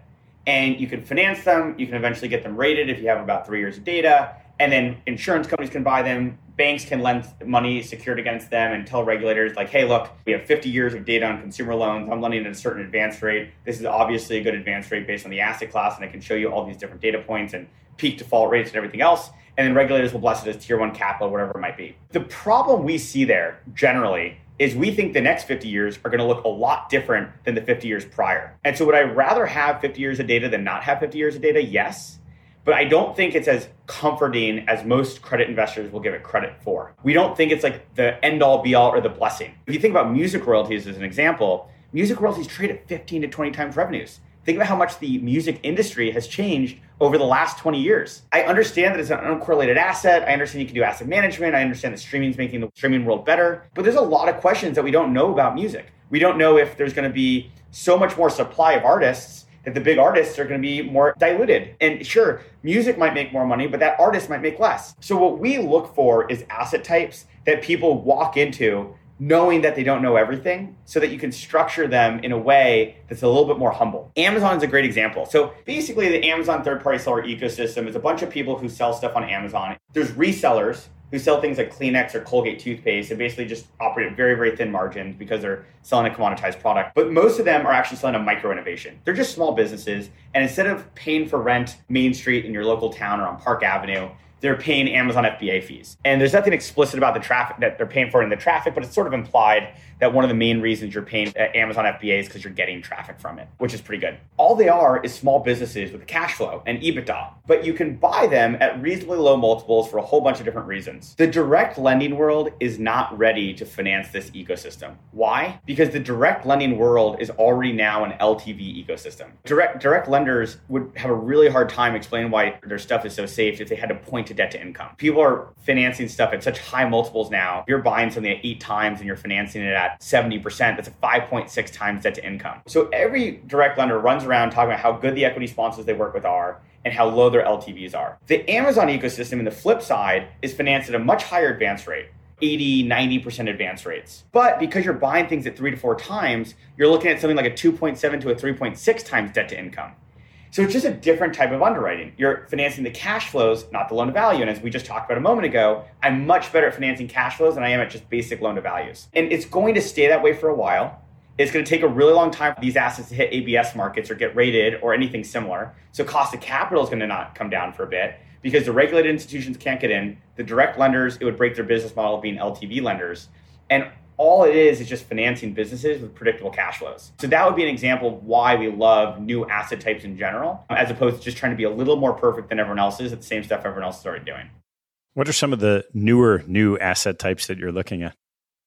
And you can finance them, you can eventually get them rated if you have about three years of data, and then insurance companies can buy them, banks can lend money secured against them and tell regulators, like, hey, look, we have 50 years of data on consumer loans. I'm lending at a certain advance rate. This is obviously a good advance rate based on the asset class, and I can show you all these different data points and peak default rates and everything else and then regulators will bless it as tier one capital, whatever it might be. The problem we see there generally is we think the next 50 years are going to look a lot different than the 50 years prior. And so would I rather have 50 years of data than not have 50 years of data? Yes. But I don't think it's as comforting as most credit investors will give it credit for. We don't think it's like the end all be all or the blessing. If you think about music royalties as an example, music royalties trade at 15 to 20 times revenues. Think about how much the music industry has changed over the last 20 years. I understand that it's an uncorrelated asset. I understand you can do asset management. I understand that streaming is making the streaming world better. But there's a lot of questions that we don't know about music. We don't know if there's going to be so much more supply of artists that the big artists are going to be more diluted. And sure, music might make more money, but that artist might make less. So what we look for is asset types that people walk into knowing that they don't know everything so that you can structure them in a way that's a little bit more humble. Amazon is a great example. So basically, the Amazon third party seller ecosystem is a bunch of people who sell stuff on Amazon. There's resellers who sell things like Kleenex or Colgate toothpaste and basically just operate at very, very thin margins because they're selling a commoditized product. But most of them are actually selling a micro innovation. They're just small businesses. And instead of paying for rent Main Street in your local town or on Park Avenue, they're paying Amazon FBA fees. And there's nothing explicit about the traffic that they're paying for in the traffic, but it's sort of implied that one of the main reasons you're paying uh, Amazon FBA is because you're getting traffic from it, which is pretty good. All they are is small businesses with cash flow and EBITDA, but you can buy them at reasonably low multiples for a whole bunch of different reasons. The direct lending world is not ready to finance this ecosystem. Why? Because the direct lending world is already now an LTV ecosystem. Direct direct lenders would have a really hard time explaining why their stuff is so safe if they had to point to debt to income. People are financing stuff at such high multiples now. You're buying something at eight times and you're financing it at 70%, that's a 5.6 times debt to income. So every direct lender runs around talking about how good the equity sponsors they work with are and how low their LTVs are. The Amazon ecosystem, in the flip side, is financed at a much higher advance rate. 80, 90% advance rates. But because you're buying things at three to four times, you're looking at something like a 2.7 to a 3.6 times debt to income. So it's just a different type of underwriting. You're financing the cash flows, not the loan to value. And as we just talked about a moment ago, I'm much better at financing cash flows than I am at just basic loan to values. And it's going to stay that way for a while. It's going to take a really long time for these assets to hit ABS markets or get rated or anything similar. So cost of capital is going to not come down for a bit because the regulated institutions can't get in. The direct lenders, it would break their business model being LTV lenders. And all it is is just financing businesses with predictable cash flows. So that would be an example of why we love new asset types in general, as opposed to just trying to be a little more perfect than everyone else is at the same stuff everyone else is already doing. What are some of the newer new asset types that you're looking at?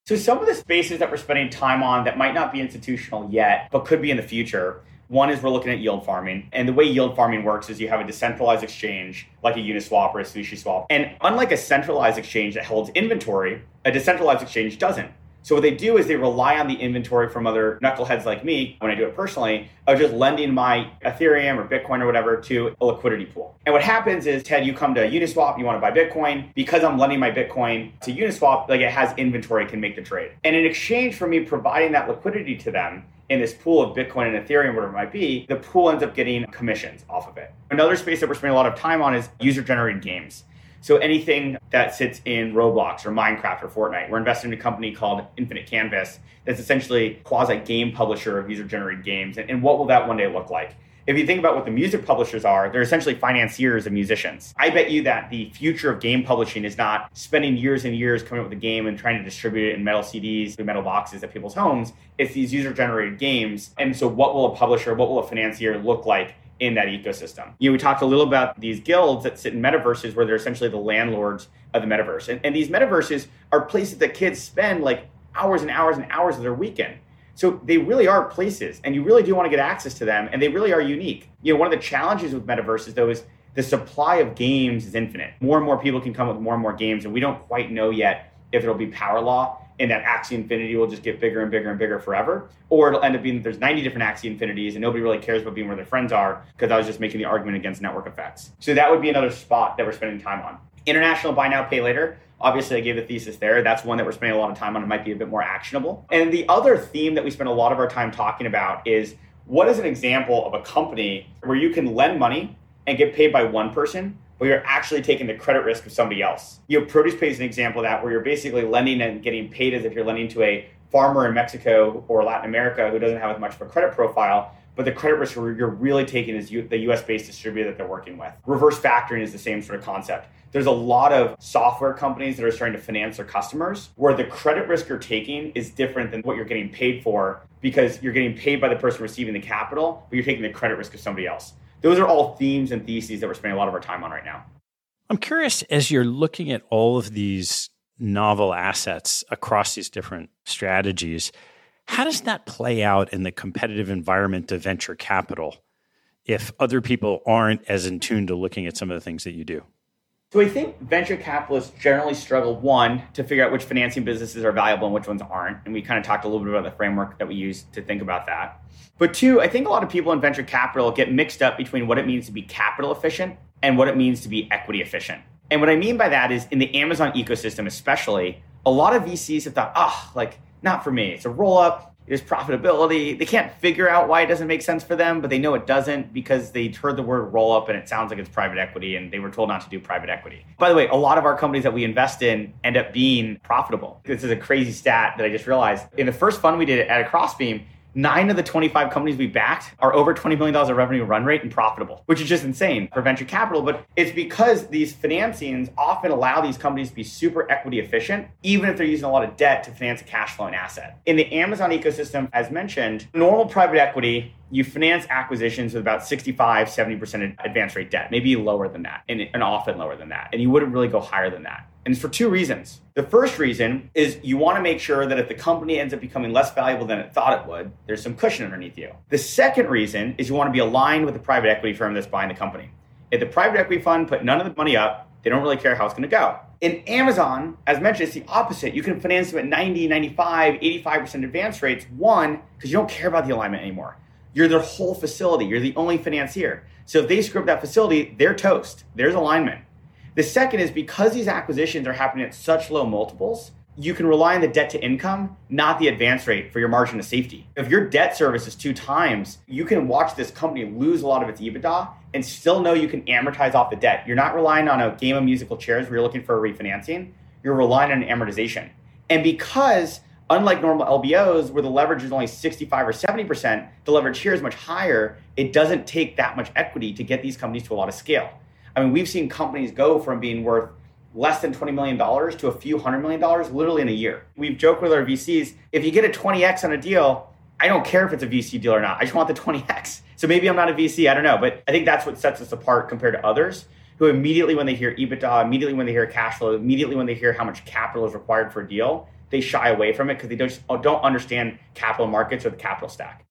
So some of the spaces that we're spending time on that might not be institutional yet, but could be in the future. One is we're looking at yield farming. And the way yield farming works is you have a decentralized exchange like a Uniswap or a SushiSwap. And unlike a centralized exchange that holds inventory, a decentralized exchange doesn't. So what they do is they rely on the inventory from other knuckleheads like me when I do it personally of just lending my Ethereum or Bitcoin or whatever to a liquidity pool. And what happens is, Ted, you come to Uniswap, you want to buy Bitcoin. Because I'm lending my Bitcoin to Uniswap, like it has inventory, can make the trade. And in exchange for me providing that liquidity to them, in this pool of Bitcoin and Ethereum, whatever it might be, the pool ends up getting commissions off of it. Another space that we're spending a lot of time on is user generated games. So anything that sits in Roblox or Minecraft or Fortnite, we're investing in a company called Infinite Canvas that's essentially quasi game publisher of user generated games. And, what will that one day look like? If you think about what the music publishers are, they're essentially financiers of musicians. I bet you that the future of game publishing is not spending years and years coming up with a game and trying to distribute it in metal CDs, metal boxes at people's homes. It's these user generated games. And so, what will a publisher, what will a financier look like in that ecosystem. You know, we talked a little about these guilds that sit in metaverses where they're essentially the landlords of the metaverse. And, and these metaverses are places that kids spend like hours and hours and hours of their weekend. So they really are places, and you really do want to get access to them, and they really are unique. You know, one of the challenges with metaverses, though, is the supply of games is infinite. More and more people can come up with more and more games, and we don't quite know yet if it'll be power law and that Axie Infinity will just get bigger and bigger and bigger forever. Or it'll end up being that there's 90 different Axie Infinities and nobody really cares about being where their friends are because I was just making the argument against network effects. So that would be another spot that we're spending time on. International buy now, pay later. Obviously, I gave the thesis there. That's one that we're spending a lot of time on. It might be a bit more actionable. And the other theme that we spend a lot of our time talking about is what is an example of a company where you can lend money and get paid by one person, where you're actually taking the credit risk of somebody else. You know, ProducePay is an example of that, where you're basically lending and getting paid as if you're lending to a farmer in Mexico or Latin America who doesn't have as much of a credit profile, but the credit risk you're really taking is the US based distributor that they're working with. Reverse factoring is the same sort of concept. There's a lot of software companies that are starting to finance their customers where the credit risk you're taking is different than what you're getting paid for because you're getting paid by the person receiving the capital, but you're taking the credit risk of somebody else those are all themes and theses that we're spending a lot of our time on right now. I'm curious as you're looking at all of these novel assets across these different strategies, how does that play out in the competitive environment of venture capital if other people aren't as in tune to looking at some of the things that you do? So I think venture capitalists generally struggle one to figure out which financing businesses are valuable and which ones aren't, and we kind of talked a little bit about the framework that we use to think about that. But two, I think a lot of people in venture capital get mixed up between what it means to be capital efficient and what it means to be equity efficient. And what I mean by that is in the Amazon ecosystem, especially, a lot of VCs have thought, oh, like not for me. It's a roll up there's profitability. They can't figure out why it doesn't make sense for them, but they know it doesn't because they heard the word roll up and it sounds like it's private equity and they were told not to do private equity. By the way, a lot of our companies that we invest in end up being profitable. This is a crazy stat that I just realized. In the first fund we did at a Crossbeam, Nine of the 25 companies we backed are over $20 million of revenue run rate and profitable, which is just insane for venture capital. But it's because these financings often allow these companies to be super equity efficient, even if they're using a lot of debt to finance a cash flow and asset. In the Amazon ecosystem, as mentioned, normal private equity you finance acquisitions with about 65, 70% advance rate debt, maybe lower than that, and, and often lower than that. And you wouldn't really go higher than that. And it's for two reasons. The first reason is you want to make sure that if the company ends up becoming less valuable than it thought it would, there's some cushion underneath you. The second reason is you want to be aligned with the private equity firm that's buying the company. If the private equity fund put none of the money up, they don't really care how it's going to go. In Amazon, as mentioned, it's the opposite. You can finance them at 90, 95, 85% advance rates. One, because you don't care about the alignment anymore. You're their whole facility. You're the only financier. So if they screw up that facility, they're toast. There's alignment. The second is because these acquisitions are happening at such low multiples, you can rely on the debt to income, not the advance rate for your margin of safety. If your debt service is two times, you can watch this company lose a lot of its EBITDA and still know you can amortize off the debt. You're not relying on a game of musical chairs where you're looking for a refinancing, you're relying on amortization. And because unlike normal LBOs where the leverage is only 65 or 70%, the leverage here is much higher. It doesn't take that much equity to get these companies to a lot of scale. I mean, we've seen companies go from being worth less than $20 million to a few hundred million dollars literally in a year. We've joked with our VCs if you get a 20x on a deal, I don't care if it's a VC deal or not. I just want the 20x. So maybe I'm not a VC, I don't know. But I think that's what sets us apart compared to others who immediately when they hear EBITDA, immediately when they hear cash flow, immediately when they hear how much capital is required for a deal, they shy away from it because they don't, uh, don't understand capital markets or the capital stack.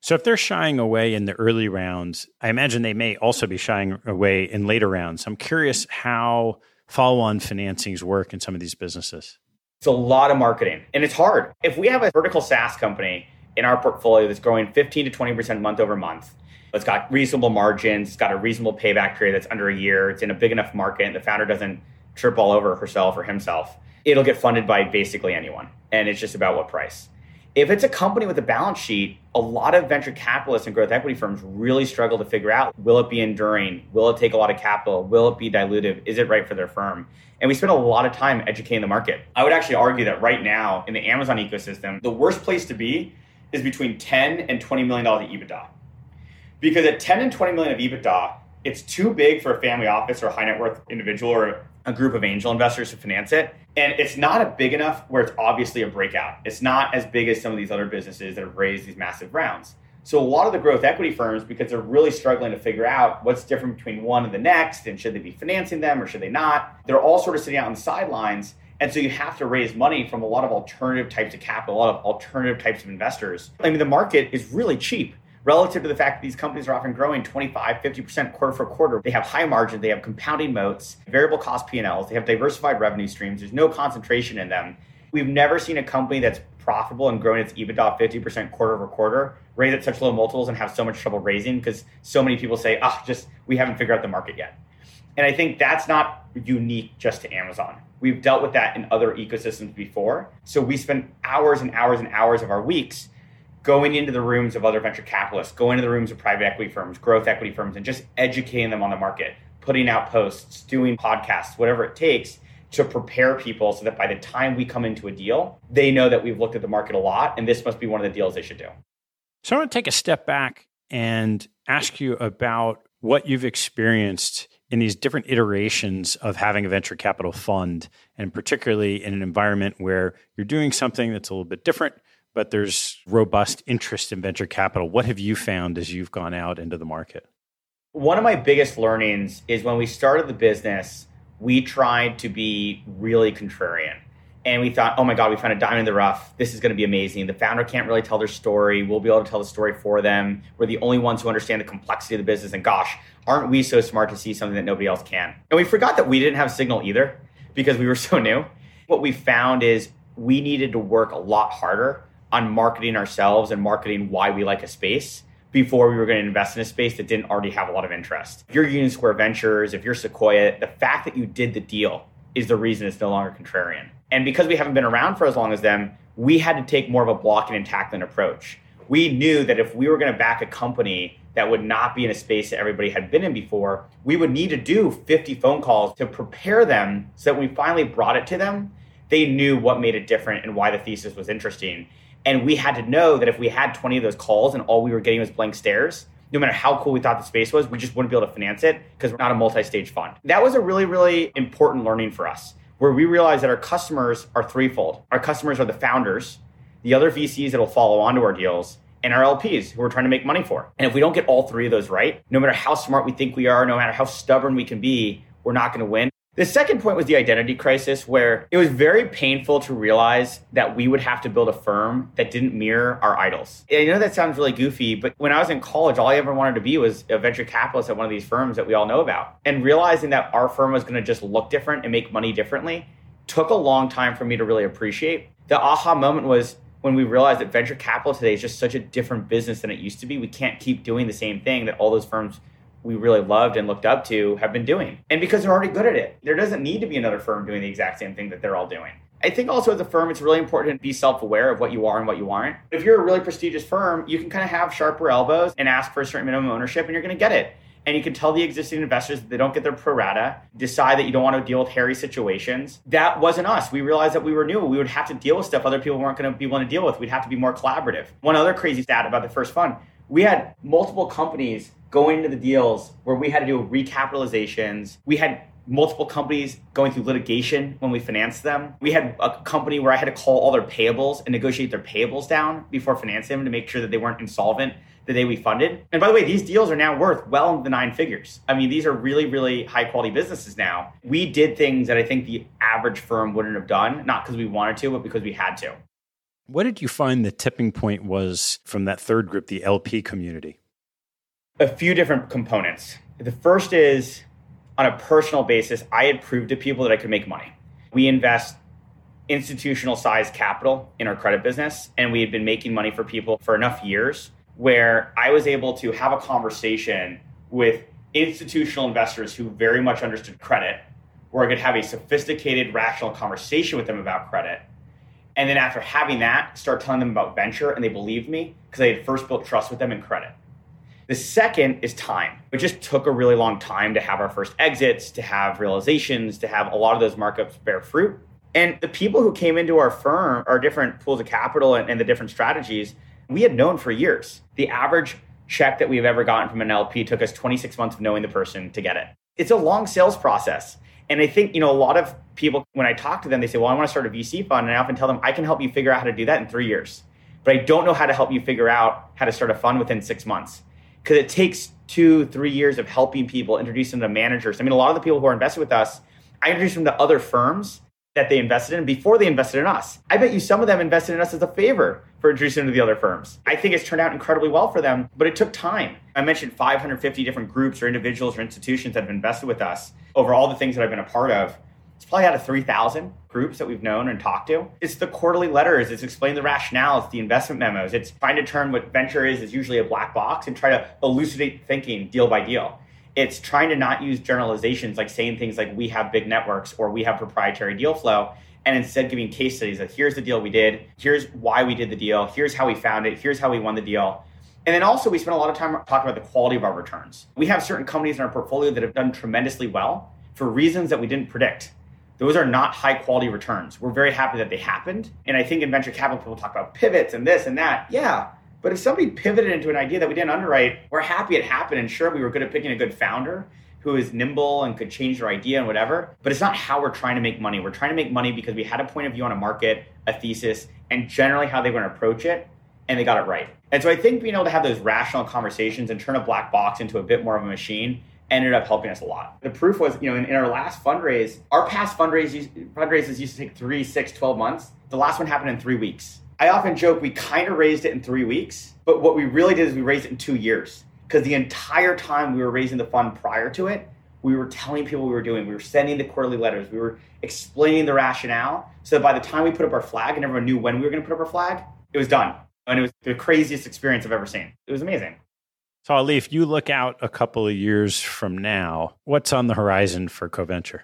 So if they're shying away in the early rounds, I imagine they may also be shying away in later rounds. I'm curious how follow on financings work in some of these businesses? It's a lot of marketing and it's hard. If we have a vertical SaaS company in our portfolio that's growing 15 to 20% month over month, it's got reasonable margins, it's got a reasonable payback period that's under a year, it's in a big enough market, and the founder doesn't trip all over herself or himself, it'll get funded by basically anyone. And it's just about what price. If it's a company with a balance sheet, a lot of venture capitalists and growth equity firms really struggle to figure out will it be enduring? Will it take a lot of capital? Will it be dilutive? Is it right for their firm? And we spend a lot of time educating the market. I would actually argue that right now in the Amazon ecosystem, the worst place to be is between 10 and 20 million dollars of EBITDA. Because at 10 and 20 million of EBITDA, it's too big for a family office or a high net worth individual or a group of angel investors to finance it. And it's not a big enough where it's obviously a breakout. It's not as big as some of these other businesses that have raised these massive rounds. So a lot of the growth equity firms, because they're really struggling to figure out what's different between one and the next, and should they be financing them or should they not, they're all sort of sitting out on the sidelines. And so you have to raise money from a lot of alternative types of capital, a lot of alternative types of investors. I mean, the market is really cheap relative to the fact that these companies are often growing 25, 50% quarter for quarter. They have high margins, they have compounding moats, variable cost P&Ls, they have diversified revenue streams. There's no concentration in them. We've never seen a company that's profitable and growing its EBITDA 50% quarter over quarter raise at such low multiples and have so much trouble raising because so many people say, oh, just we haven't figured out the market yet. And I think that's not unique just to Amazon. We've dealt with that in other ecosystems before. So we spend hours and hours and hours of our weeks going into the rooms of other venture capitalists, going into the rooms of private equity firms, growth equity firms, and just educating them on the market, putting out posts, doing podcasts, whatever it takes to prepare people so that by the time we come into a deal, they know that we've looked at the market a lot and this must be one of the deals they should do. So I want to take a step back and ask you about what you've experienced in these different iterations of having a venture capital fund, and particularly in an environment where you're doing something that's a little bit different but there's robust interest in venture capital. What have you found as you've gone out into the market? One of my biggest learnings is when we started the business, we tried to be really contrarian. And we thought, oh my God, we found a diamond in the rough. This is going to be amazing. The founder can't really tell their story. We'll be able to tell the story for them. We're the only ones who understand the complexity of the business. And gosh, aren't we so smart to see something that nobody else can? And we forgot that we didn't have signal either because we were so new. What we found is we needed to work a lot harder on marketing ourselves and marketing why we like a space before we were going to invest in a space that didn't already have a lot of interest. If you're Union Square Ventures, if you're Sequoia, the fact that you did the deal is the reason it's no longer contrarian. And because we haven't been around for as long as them, we had to take more of a blocking and tackling approach. We knew that if we were going to back a company that would not be in a space that everybody had been in before, we would need to do 50 phone calls to prepare them so that when we finally brought it to them, they knew what made it different and why the thesis was interesting. And we had to know that if we had 20 of those calls and all we were getting was blank stares, no matter how cool we thought the space was, we just wouldn't be able to finance it because we're not a multi stage fund. That was a really, really important learning for us where we realized that our customers are threefold. Our customers are the founders, the other VCs that will follow onto our deals, and our LPs who we're trying to make money for. And if we don't get all three of those right, no matter how smart we think we are, no matter how stubborn we can be, we're not going to win. The second point was the identity crisis, where it was very painful to realize that we would have to build a firm that didn't mirror our idols. I know that sounds really goofy, but when I was in college, all I ever wanted to be was a venture capitalist at one of these firms that we all know about. And realizing that our firm was going to just look different and make money differently took a long time for me to really appreciate. The aha moment was when we realized that venture capital today is just such a different business than it used to be. We can't keep doing the same thing that all those firms we really loved and looked up to have been doing. And because they're already good at it, there doesn't need to be another firm doing the exact same thing that they're all doing. I think also as a firm, it's really important to be self aware of what you are and what you aren't. If you're a really prestigious firm, you can kind of have sharper elbows and ask for a certain minimum ownership, and you're going to get it. And you can tell the existing investors that they don't get their pro rata, decide that you don't want to deal with hairy situations. That wasn't us. We realized that we were new. We would have to deal with stuff other people weren't going to be willing to deal with. We'd have to be more collaborative. One other crazy stat about the first fund we had multiple companies going into the deals where we had to do recapitalizations. We had multiple companies going through litigation when we financed them. We had a company where I had to call all their payables and negotiate their payables down before financing them to make sure that they weren't insolvent the day we funded. And by the way, these deals are now worth well into the nine figures. I mean, these are really, really high quality businesses now. We did things that I think the average firm wouldn't have done, not because we wanted to, but because we had to. What did you find the tipping point was from that third group, the LP community? A few different components. The first is on a personal basis, I had proved to people that I could make money. We invest institutional size capital in our credit business, and we had been making money for people for enough years where I was able to have a conversation with institutional investors who very much understood credit, where I could have a sophisticated, rational conversation with them about credit. And then after having that, start telling them about venture, and they believed me because I had first built trust with them in credit. The second is time. It just took a really long time to have our first exits, to have realizations, to have a lot of those markups bear fruit. And the people who came into our firm, our different pools of capital and, and the different strategies, we had known for years. The average check that we've ever gotten from an LP took us 26 months of knowing the person to get it. It's a long sales process. And I think, you know, a lot of people, when I talk to them, they say, well, I want to start a VC fund. And I often tell them, I can help you figure out how to do that in three years. But I don't know how to help you figure out how to start a fund within six months. Because it takes two, three years of helping people, introducing them to managers. I mean, a lot of the people who are invested with us, I introduced them to other firms that they invested in before they invested in us. I bet you some of them invested in us as a favor for introducing them to the other firms. I think it's turned out incredibly well for them, but it took time. I mentioned 550 different groups or individuals or institutions that have invested with us over all the things that I've been a part of. It's probably out of 3,000 groups that we've known and talked to. It's the quarterly letters, it's explaining the rationale, it's the investment memos, it's trying to turn what venture is is usually a black box and try to elucidate thinking deal by deal. It's trying to not use generalizations like saying things like we have big networks or we have proprietary deal flow and instead giving case studies of here's the deal we did, here's why we did the deal, here's how we found it, here's how we won the deal. And then also, we spend a lot of time talking about the quality of our returns. We have certain companies in our portfolio that have done tremendously well for reasons that we didn't predict. Those are not high quality returns. We're very happy that they happened. And I think in venture capital, people talk about pivots and this and that. Yeah. But if somebody pivoted into an idea that we didn't underwrite, we're happy it happened. And sure, we were good at picking a good founder who is nimble and could change their idea and whatever. But it's not how we're trying to make money. We're trying to make money because we had a point of view on a market, a thesis, and generally how they were going to approach it. And they got it right. And so I think being able to have those rational conversations and turn a black box into a bit more of a machine ended up helping us a lot. The proof was, you know, in, in our last fundraise, our past fundraise, fundraises used to take three, six, 12 months. The last one happened in three weeks. I often joke we kind of raised it in three weeks, but what we really did is we raised it in two years because the entire time we were raising the fund prior to it, we were telling people we were doing. We were sending the quarterly letters. We were explaining the rationale. So by the time we put up our flag and everyone knew when we were going to put up our flag, it was done. And it was the craziest experience I've ever seen. It was amazing. So, Ali, if you look out a couple of years from now, what's on the horizon for CoVenture?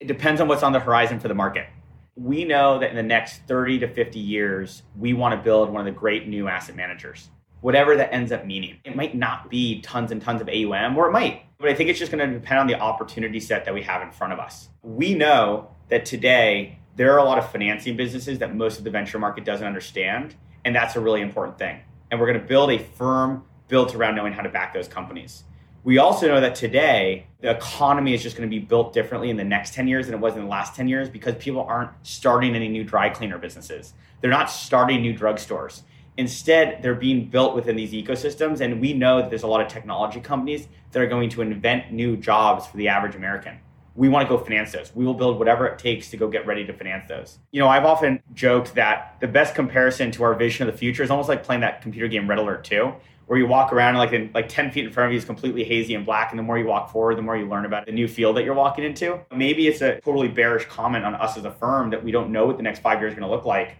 It depends on what's on the horizon for the market. We know that in the next 30 to 50 years, we want to build one of the great new asset managers, whatever that ends up meaning. It might not be tons and tons of AUM, or it might, but I think it's just going to depend on the opportunity set that we have in front of us. We know that today, there are a lot of financing businesses that most of the venture market doesn't understand, and that's a really important thing. And we're going to build a firm built around knowing how to back those companies. We also know that today the economy is just going to be built differently in the next 10 years than it was in the last 10 years because people aren't starting any new dry cleaner businesses. They're not starting new drugstores. Instead, they're being built within these ecosystems. And we know that there's a lot of technology companies that are going to invent new jobs for the average American. We want to go finance those. We will build whatever it takes to go get ready to finance those. You know, I've often joked that the best comparison to our vision of the future is almost like playing that computer game Red Alert 2 where you walk around like in, like 10 feet in front of you is completely hazy and black and the more you walk forward the more you learn about the new field that you're walking into maybe it's a totally bearish comment on us as a firm that we don't know what the next five years is going to look like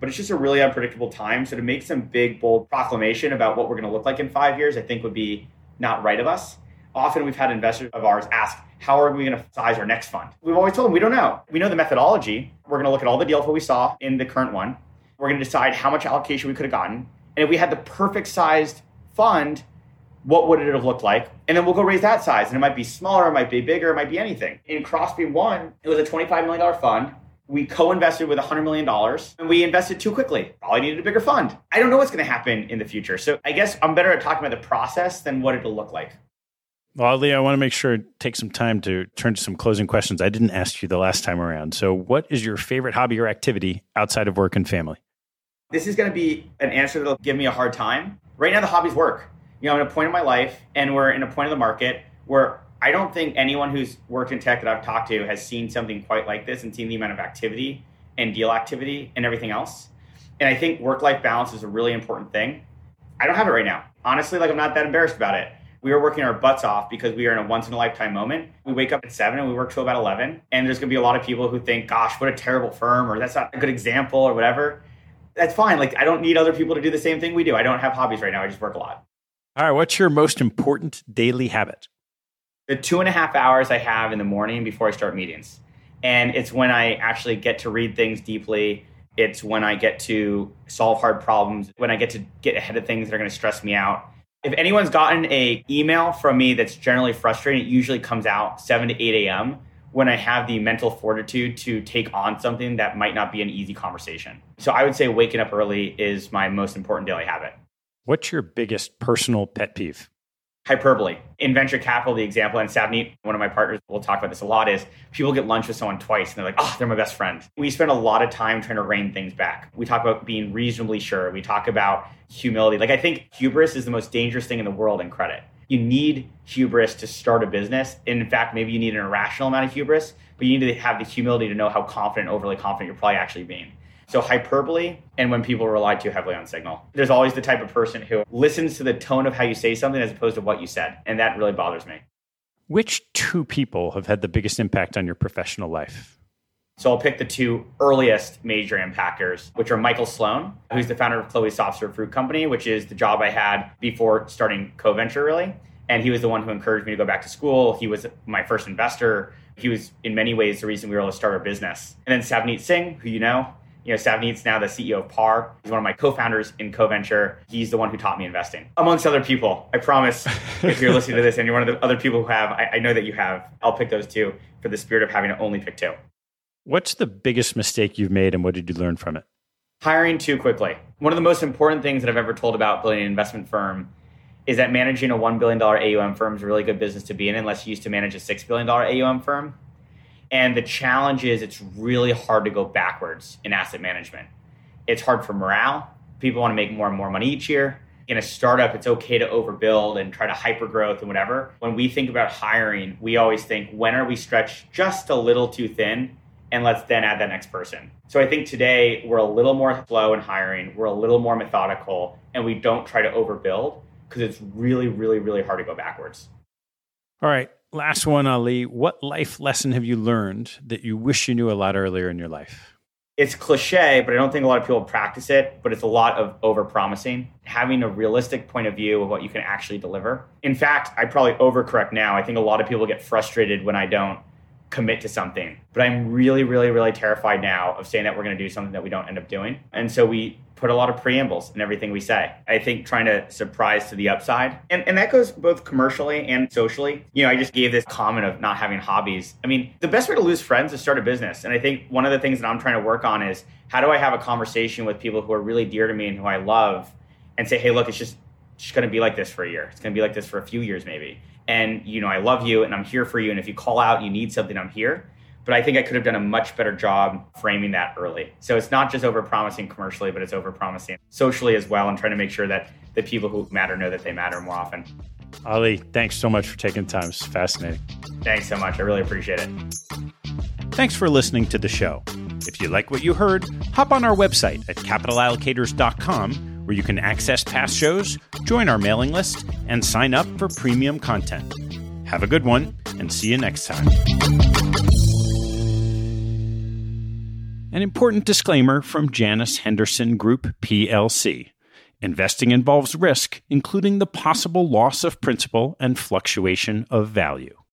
but it's just a really unpredictable time so to make some big bold proclamation about what we're going to look like in five years i think would be not right of us often we've had investors of ours ask how are we going to size our next fund? We've always told them we don't know. We know the methodology. We're going to look at all the deal flow we saw in the current one. We're going to decide how much allocation we could have gotten. And if we had the perfect sized fund, what would it have looked like? And then we'll go raise that size. And it might be smaller, it might be bigger, it might be anything. In Crossbeam One, it was a $25 million fund. We co-invested with $100 million and we invested too quickly. Probably needed a bigger fund. I don't know what's going to happen in the future. So I guess I'm better at talking about the process than what it'll look like. Well, Lee, I want to make sure take some time to turn to some closing questions. I didn't ask you the last time around. So, what is your favorite hobby or activity outside of work and family? This is going to be an answer that'll give me a hard time. Right now, the hobbies work. You know, I'm at a point in my life, and we're in a point of the market where I don't think anyone who's worked in tech that I've talked to has seen something quite like this and seen the amount of activity and deal activity and everything else. And I think work life balance is a really important thing. I don't have it right now. Honestly, like I'm not that embarrassed about it we are working our butts off because we are in a once in a lifetime moment. We wake up at seven and we work till about 11. And there's going to be a lot of people who think, gosh, what a terrible firm, or that's not a good example, or whatever. That's fine. Like, I don't need other people to do the same thing we do. I don't have hobbies right now. I just work a lot. All right. What's your most important daily habit? The two and a half hours I have in the morning before I start meetings. And it's when I actually get to read things deeply. It's when I get to solve hard problems, when I get to get ahead of things that are going to stress me out if anyone's gotten a email from me that's generally frustrating, it usually comes out 7 to 8 a.m. when I have the mental fortitude to take on something that might not be an easy conversation. So I would say waking up early is my most important daily habit. What's your biggest personal pet peeve? hyperbole. In venture capital, the example, and Savneet, one of my partners, will talk about this a lot, is people get lunch with someone twice and they're like, oh, they're my best friend. We spend a lot of time trying to rein things back. We talk about being reasonably sure. We talk about humility. Like, I think hubris is the most dangerous thing in the world in credit. You need hubris to start a business. And In fact, maybe you need an irrational amount of hubris, but you need to have the humility to know how confident, overly confident you're probably actually being. So hyperbole and when people rely too heavily on signal. There's always the type of person who listens to the tone of how you say something as opposed to what you said. And that really bothers me. Which two people have had the biggest impact on your professional life? So I'll pick the two earliest major impactors, which are Michael Sloan, who's the founder of Chloe Soft Serve Fruit Company, which is the job I had before starting CoVenture, really. And he was the one who encouraged me to go back to school. He was my first investor. He was, in many ways, the reason we were able to start our business. And then Savneet Singh, who you know, you know, Savneet's now the CEO of PAR. He's one of my co-founders in CoVenture. He's the one who taught me investing, amongst other people. I promise, if you're listening to this and you're one of the other people who have, I, I know that you have. I'll pick those two for the spirit of having to only pick two. What's the biggest mistake you've made, and what did you learn from it? Hiring too quickly. One of the most important things that I've ever told about building an investment firm is that managing a $1 billion AUM firm is a really good business to be in unless you used to manage a $6 billion AUM firm. And the challenge is it's really hard to go backwards in asset management. It's hard for morale. People want to make more and more money each year. In a startup, it's okay to overbuild and try to hyper growth and whatever. When we think about hiring, we always think, when are we stretched just a little too thin? And let's then add that next person. So I think today we're a little more slow in hiring, we're a little more methodical, and we don't try to overbuild because it's really, really, really hard to go backwards. All right. Last one, Ali. What life lesson have you learned that you wish you knew a lot earlier in your life? It's cliche, but I don't think a lot of people practice it. But it's a lot of over promising, having a realistic point of view of what you can actually deliver. In fact, I probably overcorrect now. I think a lot of people get frustrated when I don't commit to something. But I'm really, really, really terrified now of saying that we're going to do something that we don't end up doing. And so we put a lot of preambles in everything we say. I think trying to surprise to the upside. And, and that goes both commercially and socially. You know, I just gave this comment of not having hobbies. I mean, the best way to lose friends is start a business. And I think one of the things that I'm trying to work on is how do I have a conversation with people who are really dear to me and who I love and say, hey, look, it's just, just going to be like this for a year. It's going to be like this for a few years, maybe. And, you know, I love you and I'm here for you. And if you call out, you need something, I'm here but I think I could have done a much better job framing that early. So it's not just over promising commercially, but it's over promising socially as well and trying to make sure that the people who matter know that they matter more often. Ali, thanks so much for taking the time. It's fascinating. Thanks so much. I really appreciate it. Thanks for listening to the show. If you like what you heard, hop on our website at capitalallocators.com where you can access past shows, join our mailing list, and sign up for premium content. Have a good one, and see you next time. An important disclaimer from Janus Henderson Group plc. Investing involves risk, including the possible loss of principal and fluctuation of value.